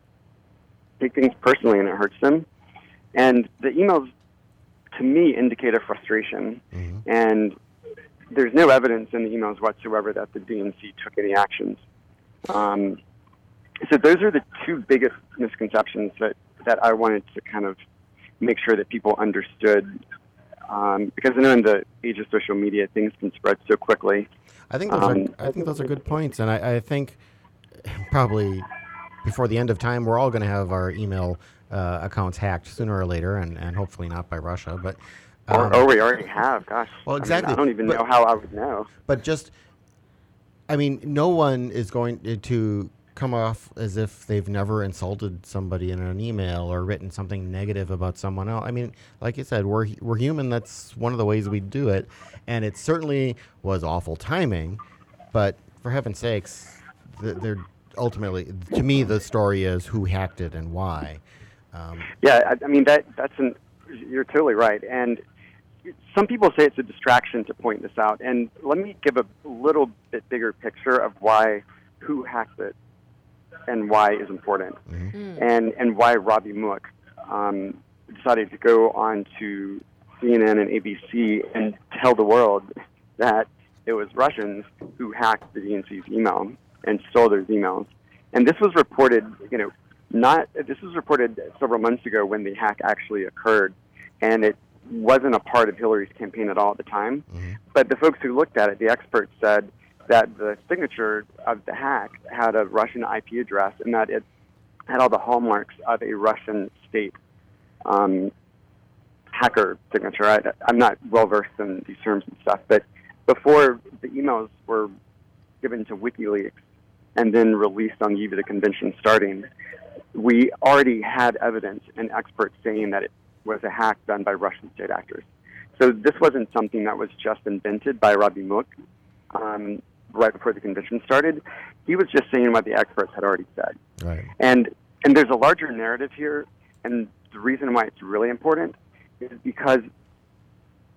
F: take things personally and it hurts them. And the emails, to me, indicate a frustration. And there's no evidence in the emails whatsoever that the DNC took any actions. Um, so those are the two biggest misconceptions that, that I wanted to kind of make sure that people understood. Um, because I know in the age of social media, things can spread so quickly.
C: I think those
F: Um,
C: are I think those are good points, and I, I think probably before the end of time, we're all going to have our email uh, accounts hacked sooner or later, and, and hopefully not by Russia. But um,
F: or we already have. Gosh.
C: Well,
F: I mean,
C: exactly.
F: I, don't even
C: But-
F: know how I would know.
C: but just I mean, no one is going to come off as if they've never insulted somebody in an email or written something negative about someone else. I mean, like you said, we're we're human. That's one of the ways we do it, and it certainly was awful timing. But for heaven's sakes, th- they're ultimately to me the story is who hacked it and why. Um,
F: Yeah, I, I mean that that's an you're totally right. And some people say it's a distraction to point this out. And let me give a little bit bigger picture of why who hacked it and why is important, mm-hmm. hmm. and and why Robbie Mook um, decided to go on to CNN and ABC and tell the world that it was Russians who hacked the DNC's email and stole those emails. And this was reported, you know, not this was reported several months ago when the hack actually occurred, and it wasn't a part of Hillary's campaign at all at the time. Mm-hmm. But the folks who looked at it, the experts said that the signature of the hack had a Russian IP address and that it had all the hallmarks of a Russian state um, hacker signature. I, I'm not well versed in these terms and stuff, but before the emails were given to WikiLeaks and then released on the eve of the convention starting, we already had evidence and experts saying that it was a hack done by Russian state actors. So this wasn't something that was just invented by Robbie Mook um, right before the convention started. He was just saying what the experts had already said.
C: right.
F: And and there's a larger narrative here, and the reason why it's really important is because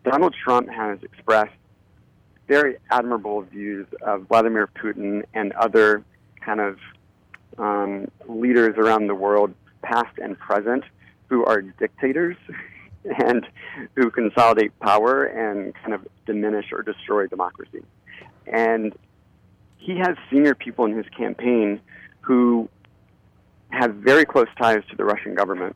F: Donald Trump has expressed very admirable views of Vladimir Putin and other kind of um, leaders around the world, past and present, who are dictators and who consolidate power and kind of diminish or destroy democracy. And he has senior people in his campaign who have very close ties to the Russian government.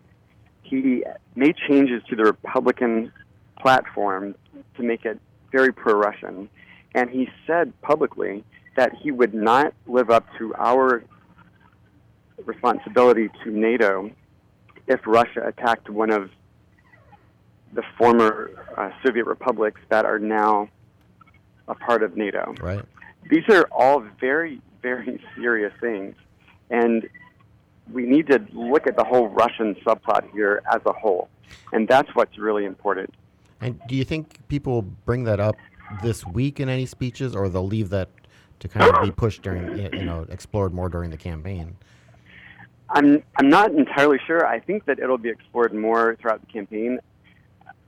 F: He made changes to the Republican platform to make it very pro Russian. And he said publicly that he would not live up to our responsibility to NATO if Russia attacked one of the former uh, Soviet republics that are now a part of NATO.
C: Right.
F: These are all very, very serious things. And we need to look at the whole Russian subplot here as a whole. And that's what's really important.
C: And do you think people will bring that up this week in any speeches, or they'll leave that to kind of be pushed during, you know, explored more during the campaign?
F: I'm I'm not entirely sure. I think that it'll be explored more throughout the campaign.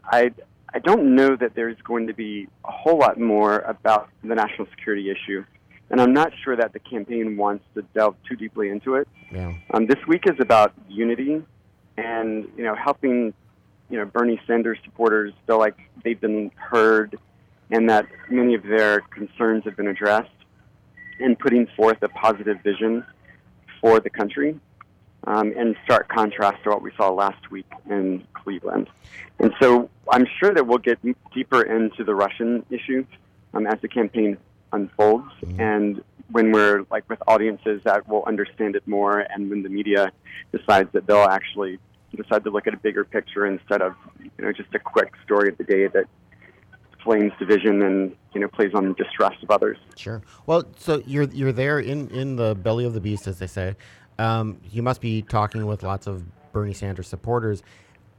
F: I I don't know that there's going to be a whole lot more about the national security issue, and I'm not sure that the campaign wants to delve too deeply into it.
C: Yeah.
F: Um, this week is about unity, and you know helping you know Bernie Sanders supporters feel like they've been heard, and that many of their concerns have been addressed, and putting forth a positive vision for the country um, in stark contrast to what we saw last week in Cleveland. And so I'm sure that we'll get deeper into the Russian issue um, as the campaign unfolds and when we're like with audiences that will understand it more and when the media decides that they'll actually decide to look at a bigger picture instead of you know just a quick story of the day that flames division and you know plays on the distrust of others.
C: Sure. Well, so you're you're there in in the belly of the beast, as they say. Um, you must be talking with lots of Bernie Sanders supporters.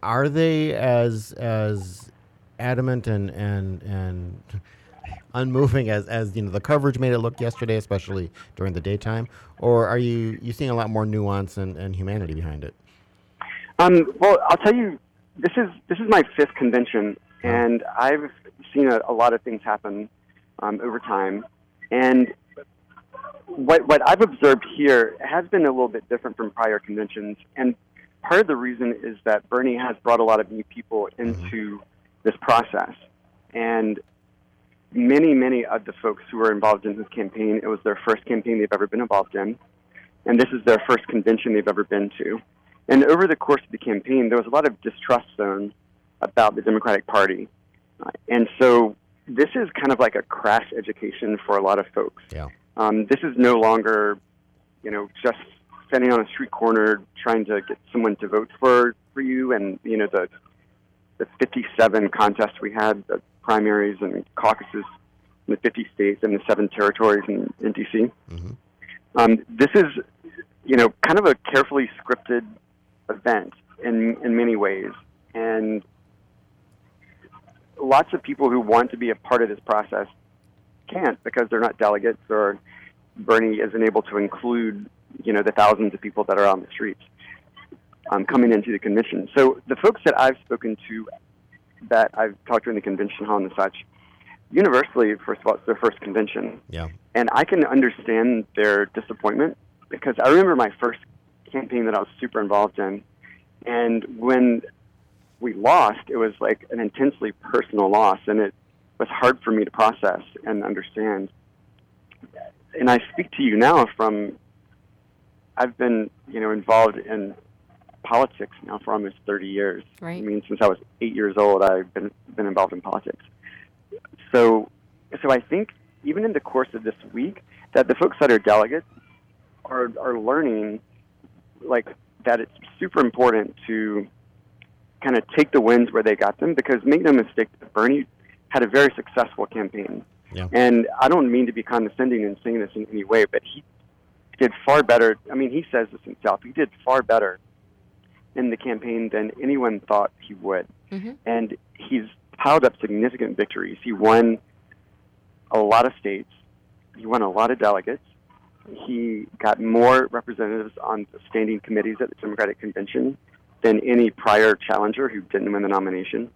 C: Are they as as adamant and and and unmoving as as you know the coverage made it look yesterday, especially during the daytime, or are you you seeing a lot more nuance and, and humanity behind it?
F: Um, well, I'll tell you, this is this is my fifth convention, and I've seen a, a lot of things happen um, over time. And what what I've observed here has been a little bit different from prior conventions. And part of the reason is that Bernie has brought a lot of new people into this process, and many many of the folks who were involved in his campaign, it was their first campaign they've ever been involved in, and this is their first convention they've ever been to. And over the course of the campaign, there was a lot of distrust zone about the Democratic Party. Uh, and so this is kind of like a crash education for a lot of folks.
C: Yeah.
F: Um, this is no longer, you know, just standing on a street corner trying to get someone to vote for, for you. And, you know, the, the 57 contests we had, the primaries and caucuses in the 50 states and the seven territories in, in D.C. Um, this is you know, kind of a carefully scripted event in in many ways, and lots of people who want to be a part of this process can't because they're not delegates or Bernie isn't able to include, you know, the thousands of people that are on the streets um, coming into the convention. So the folks that I've spoken to, that I've talked to in the convention hall and such, universally, first of all, it's their first convention.
C: Yeah.
F: And I can understand their disappointment because I remember my first campaign that I was super involved in. And when we lost, it was like an intensely personal loss, and it was hard for me to process and understand. And I speak to you now from I've been, you know, involved in politics now for almost 30 years.
B: Right.
F: I mean, since I was eight years old, I've been been involved in politics. So, so I think even in the course of this week, that the folks that are delegates are are learning, like that it's super important to kind of take the wins where they got them because make no mistake, Bernie had a very successful campaign.
C: Yeah.
F: And I don't mean to be condescending in saying this in any way, but he did far better. I mean, he says this himself. He did far better in the campaign than anyone thought he would.
B: Mm-hmm.
F: And he's piled up significant victories. He won a lot of states. He won a lot of delegates. He got more representatives on the standing committees at the Democratic Convention than any prior challenger who didn't win the nomination.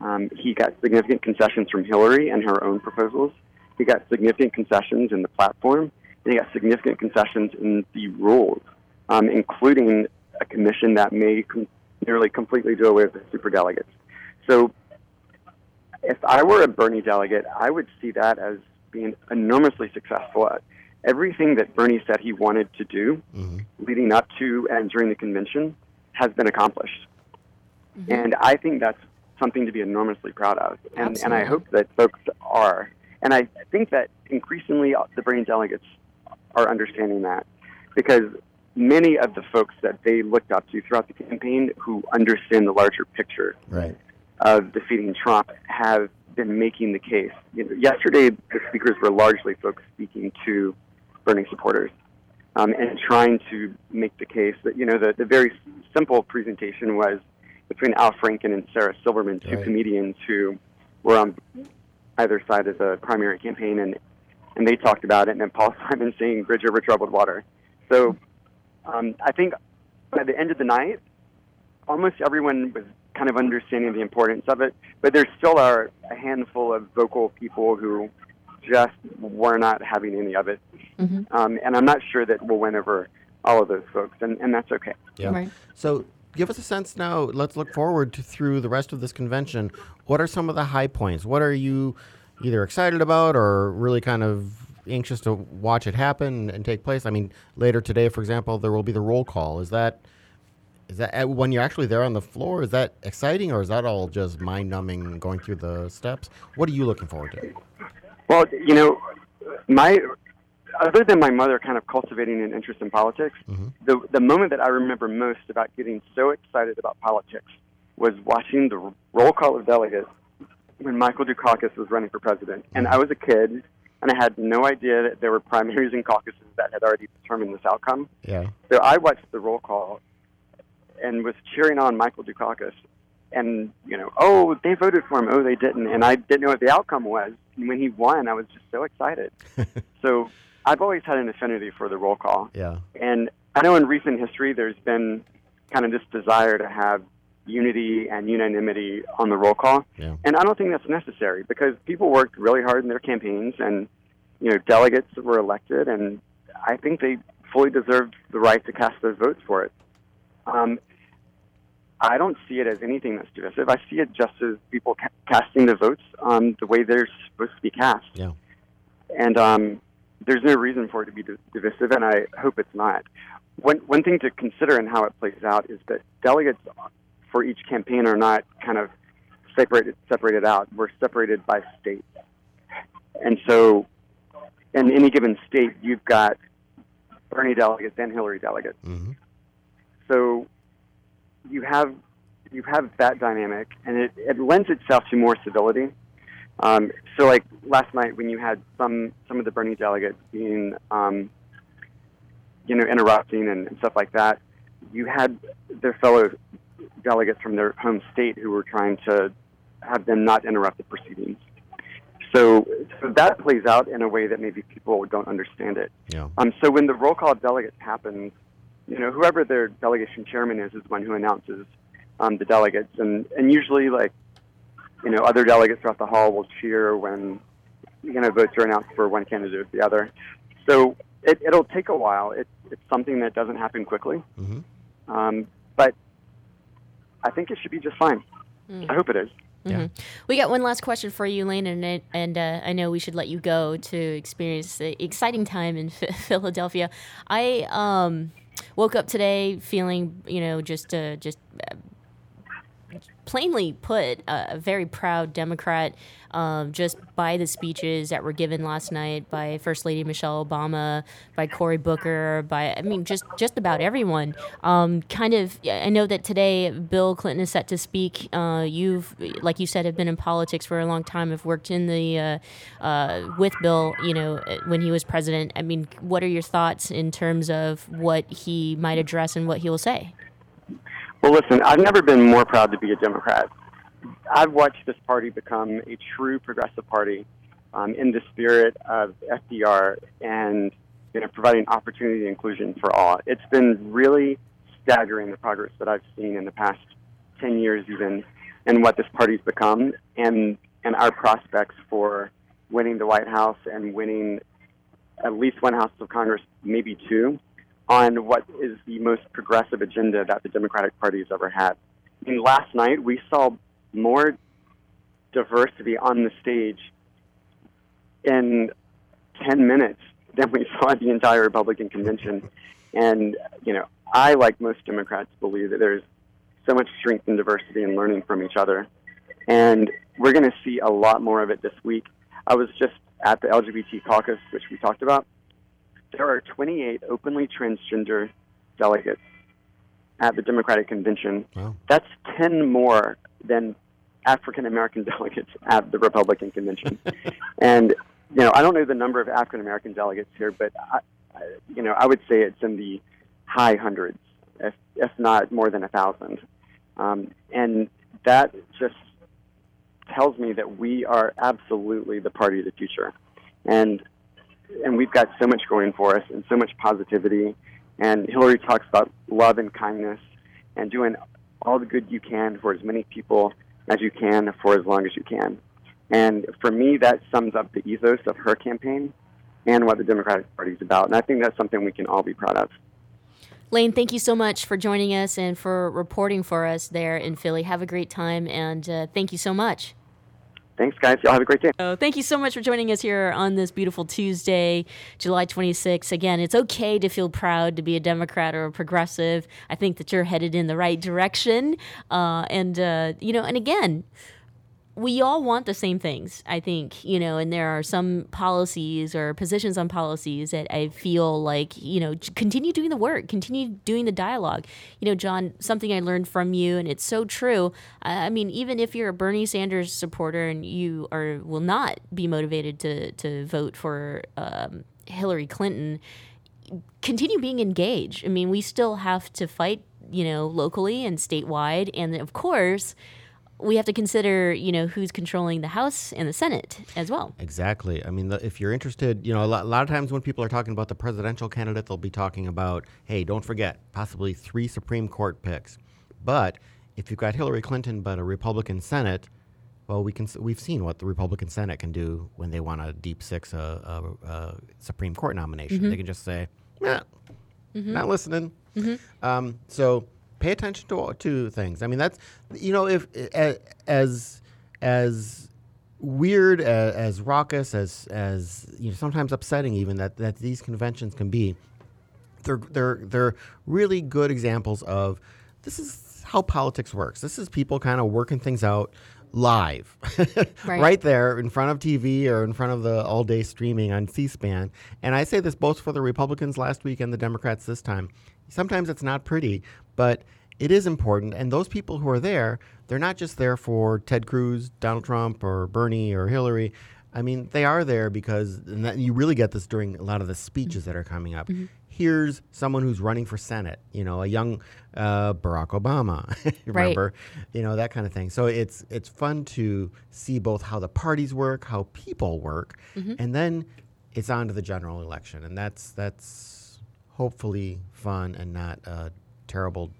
F: Um, he got significant concessions from Hillary and her own proposals. He got significant concessions in the platform, and he got significant concessions in the rules, um, including a commission that may com- nearly completely do away with the superdelegates. So, if I were a Bernie delegate, I would see that as being enormously successful. at Everything that Bernie said he wanted to do
C: hmm
F: leading up to and during the convention has been accomplished. And I think that's something to be enormously proud of. And, and I hope that folks are. And I think that increasingly uh, the Bernie delegates are understanding that because many of the folks that they looked up to throughout the campaign who understand the larger picture
C: Right.
F: of defeating Trump have been making the case. You know, yesterday, the speakers were largely folks speaking to Bernie supporters um, and trying to make the case that, you know, the, the very simple presentation was between Al Franken and Sarah Silverman, two
C: Right.
F: comedians who were on either side of the primary campaign, and, and they talked about it, and then Paul Simon saying Bridge Over Troubled Water. So um, I think by the end of the night, almost everyone was kind of understanding the importance of it, but there still are a handful of vocal people who just were not having any of it.
B: Mm-hmm.
F: Um, and I'm not sure that we'll win over all of those folks, and, and that's okay.
C: Yeah.
B: Right.
C: So give us a sense now. Let's look forward to through the rest of this convention. What are some of the high points? What are you either excited about or really kind of anxious to watch it happen and take place? I mean, later today, for example, there will be the roll call. Is that is that when you're actually there on the floor? Is that exciting or is that all just mind numbing going through the steps? What are you looking forward to?
F: Well, you know, my other than my mother kind of cultivating an interest in politics,
C: Mhm.
F: the the moment that I remember most about getting so excited about politics was watching the roll call of delegates when Michael Dukakis was running for president. And I was a kid, and I had no idea that there were primaries and caucuses that had already determined this outcome.
C: Yeah.
F: So I watched the roll call and was cheering on Michael Dukakis. And, you know, oh, they voted for him. Oh, they didn't. And I didn't know what the outcome was. And when he won, I was just so excited. so I've always had an affinity for the roll call.
C: Yeah.
F: And I know in recent history there's been kind of this desire to have unity and unanimity on the roll call.
C: Yeah.
F: And I don't think that's necessary because people worked really hard in their campaigns and, you know, delegates were elected and I think they fully deserved the right to cast those votes for it. Um, I don't see it as anything that's divisive. I see it just as people ca- casting the votes um, the way they're supposed to be cast.
C: Yeah.
F: And um, there's no reason for it to be divisive, and I hope it's not. One, one thing to consider in how it plays out is that delegates for each campaign are not kind of separated separated out. We're separated by states, and so in any given state, you've got Bernie delegates and Hillary delegates.
C: hmm
F: So you have you have that dynamic, and it, it lends itself to more civility. Um, so, like last night, when you had some some of the Bernie delegates being um, you know, interrupting and, and stuff like that, you had their fellow delegates from their home state who were trying to have them not interrupt the proceedings. So, so that plays out in a way that maybe people don't understand it.
C: Yeah.
F: Um, so when the roll call of delegates happens, you know, whoever their delegation chairman is is the one who announces um, the delegates, and and usually like, you know, other delegates throughout the hall will cheer when you know votes are announced for one candidate or the other. So it, it'll take a while. It, it's something that doesn't happen quickly,
C: hmm
F: um, but I think it should be just fine. I hope it is.
C: Yeah.
B: We got one last question for you, Lane, and it- and uh, I know we should let you go to experience the exciting time in Ph- Philadelphia. I um, woke up today feeling, you know, just uh, just uh, plainly put, a very proud Democrat. Um, just by the speeches that were given last night by First Lady Michelle Obama, by Cory Booker, by I mean just just about everyone. Um, kind of, I know that today Bill Clinton is set to speak. Uh, you've, like you said, have been in politics for a long time. Have worked in the uh, uh, with Bill, you know, when he was president. I mean, what are your thoughts in terms of what he might address and what he will say?
F: Well, listen, I've never been more proud to be a Democrat. I've watched this party become a true progressive party um, in the spirit of FDR and you know, providing opportunity and inclusion for all. It's been really staggering the progress that I've seen in the past 10 years, even, and what this party's become, and, and our prospects for winning the White House and winning at least one House of Congress, maybe two, on what is the most progressive agenda that the Democratic Party has ever had. I mean, last night we saw more diversity on the stage in 10 minutes than we saw at the entire Republican convention. And, you know, I, like most Democrats, believe that there's so much strength and diversity in learning from each other. And we're going to see a lot more of it this week. I was just at the LGBT caucus, which we talked about. There are 28 openly transgender delegates at the Democratic convention.
C: Wow.
F: That's 10 more than African American delegates at the Republican convention. and, you know, I don't know the number of African American delegates here, but, I, I, you know, I would say it's in the high hundreds, if, if not more than a thousand. Um, and that just tells me that we are absolutely the party of the future. And and we've got so much going for us and so much positivity. And Hillary talks about love and kindness and doing all the good you can for as many people as you can for as long as you can. And for me, that sums up the ethos of her campaign and what the Democratic Party is about. And I think that's something we can all be proud of.
B: Lane, thank you so much for joining us and for reporting for us there in Philly. Have a great time, and uh, thank you so much.
F: Thanks, guys. Y'all have a great day.
B: So thank you so much for joining us here on this beautiful Tuesday, July 26th. Again, it's okay to feel proud to be a Democrat or a progressive. I think that you're headed in the right direction. Uh, and, uh, you know, and again, we all want the same things, I think, you know, and there are some policies or positions on policies that I feel like, you know, continue doing the work, continue doing the dialogue. You know, John, something I learned from you, and it's so true. I mean, even if you're a Bernie Sanders supporter and you are will not be motivated to, to vote for um, Hillary Clinton, continue being engaged. I mean, we still have to fight, you know, locally and statewide. And of course, we have to consider, you know, who's controlling the House and the Senate as well.
C: Exactly. I mean, the, if you're interested, you know, a lot, a lot of times when people are talking about the presidential candidate, they'll be talking about, hey, don't forget, possibly three Supreme Court picks. But if you've got Hillary Clinton but a Republican Senate, well, we can we've seen what the Republican Senate can do when they want to deep six a, a, a Supreme Court nomination. Mm-hmm. They can just say, "Nah, mm-hmm. not listening." Mm-hmm. Um, so pay attention to to things. I mean, that's you know, if as as weird as, as raucous as as you know, sometimes upsetting even that that these conventions can be, they're they're they're really good examples of this is how politics works. This is people kind of working things out live,
B: Right.
C: right. there in front of TV or in front of the all day streaming on C-SPAN. And I say this both for the Republicans last week and the Democrats this time. Sometimes it's not pretty, but it is important. And those people who are there, they're not just there for Ted Cruz, Donald Trump, or Bernie or Hillary. I mean, they are there because and that, you really get this during a lot of the speeches that are coming up. Mm-hmm. Here's someone who's running for Senate, you know, a young uh, Barack Obama, remember, you know, that kind of thing. So it's it's fun to see both how the parties work, how people work, mm-hmm. and then it's on to the general election, and that's that's hopefully fun and not a terrible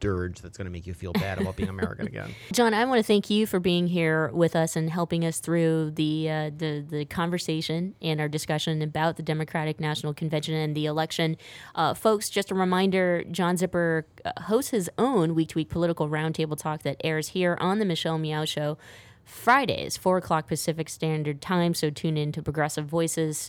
C: dirge that's going to make you feel bad about being American again.
B: John, I want to thank you for being here with us and helping us through the uh, the the conversation and our discussion about the Democratic National Convention and the election. Uh, folks, just a reminder: John Zipper uh, hosts his own week to week political roundtable talk that airs here on the Michelle Meow Show. Fridays, 4 o'clock Pacific Standard Time. So tune in to Progressive Voices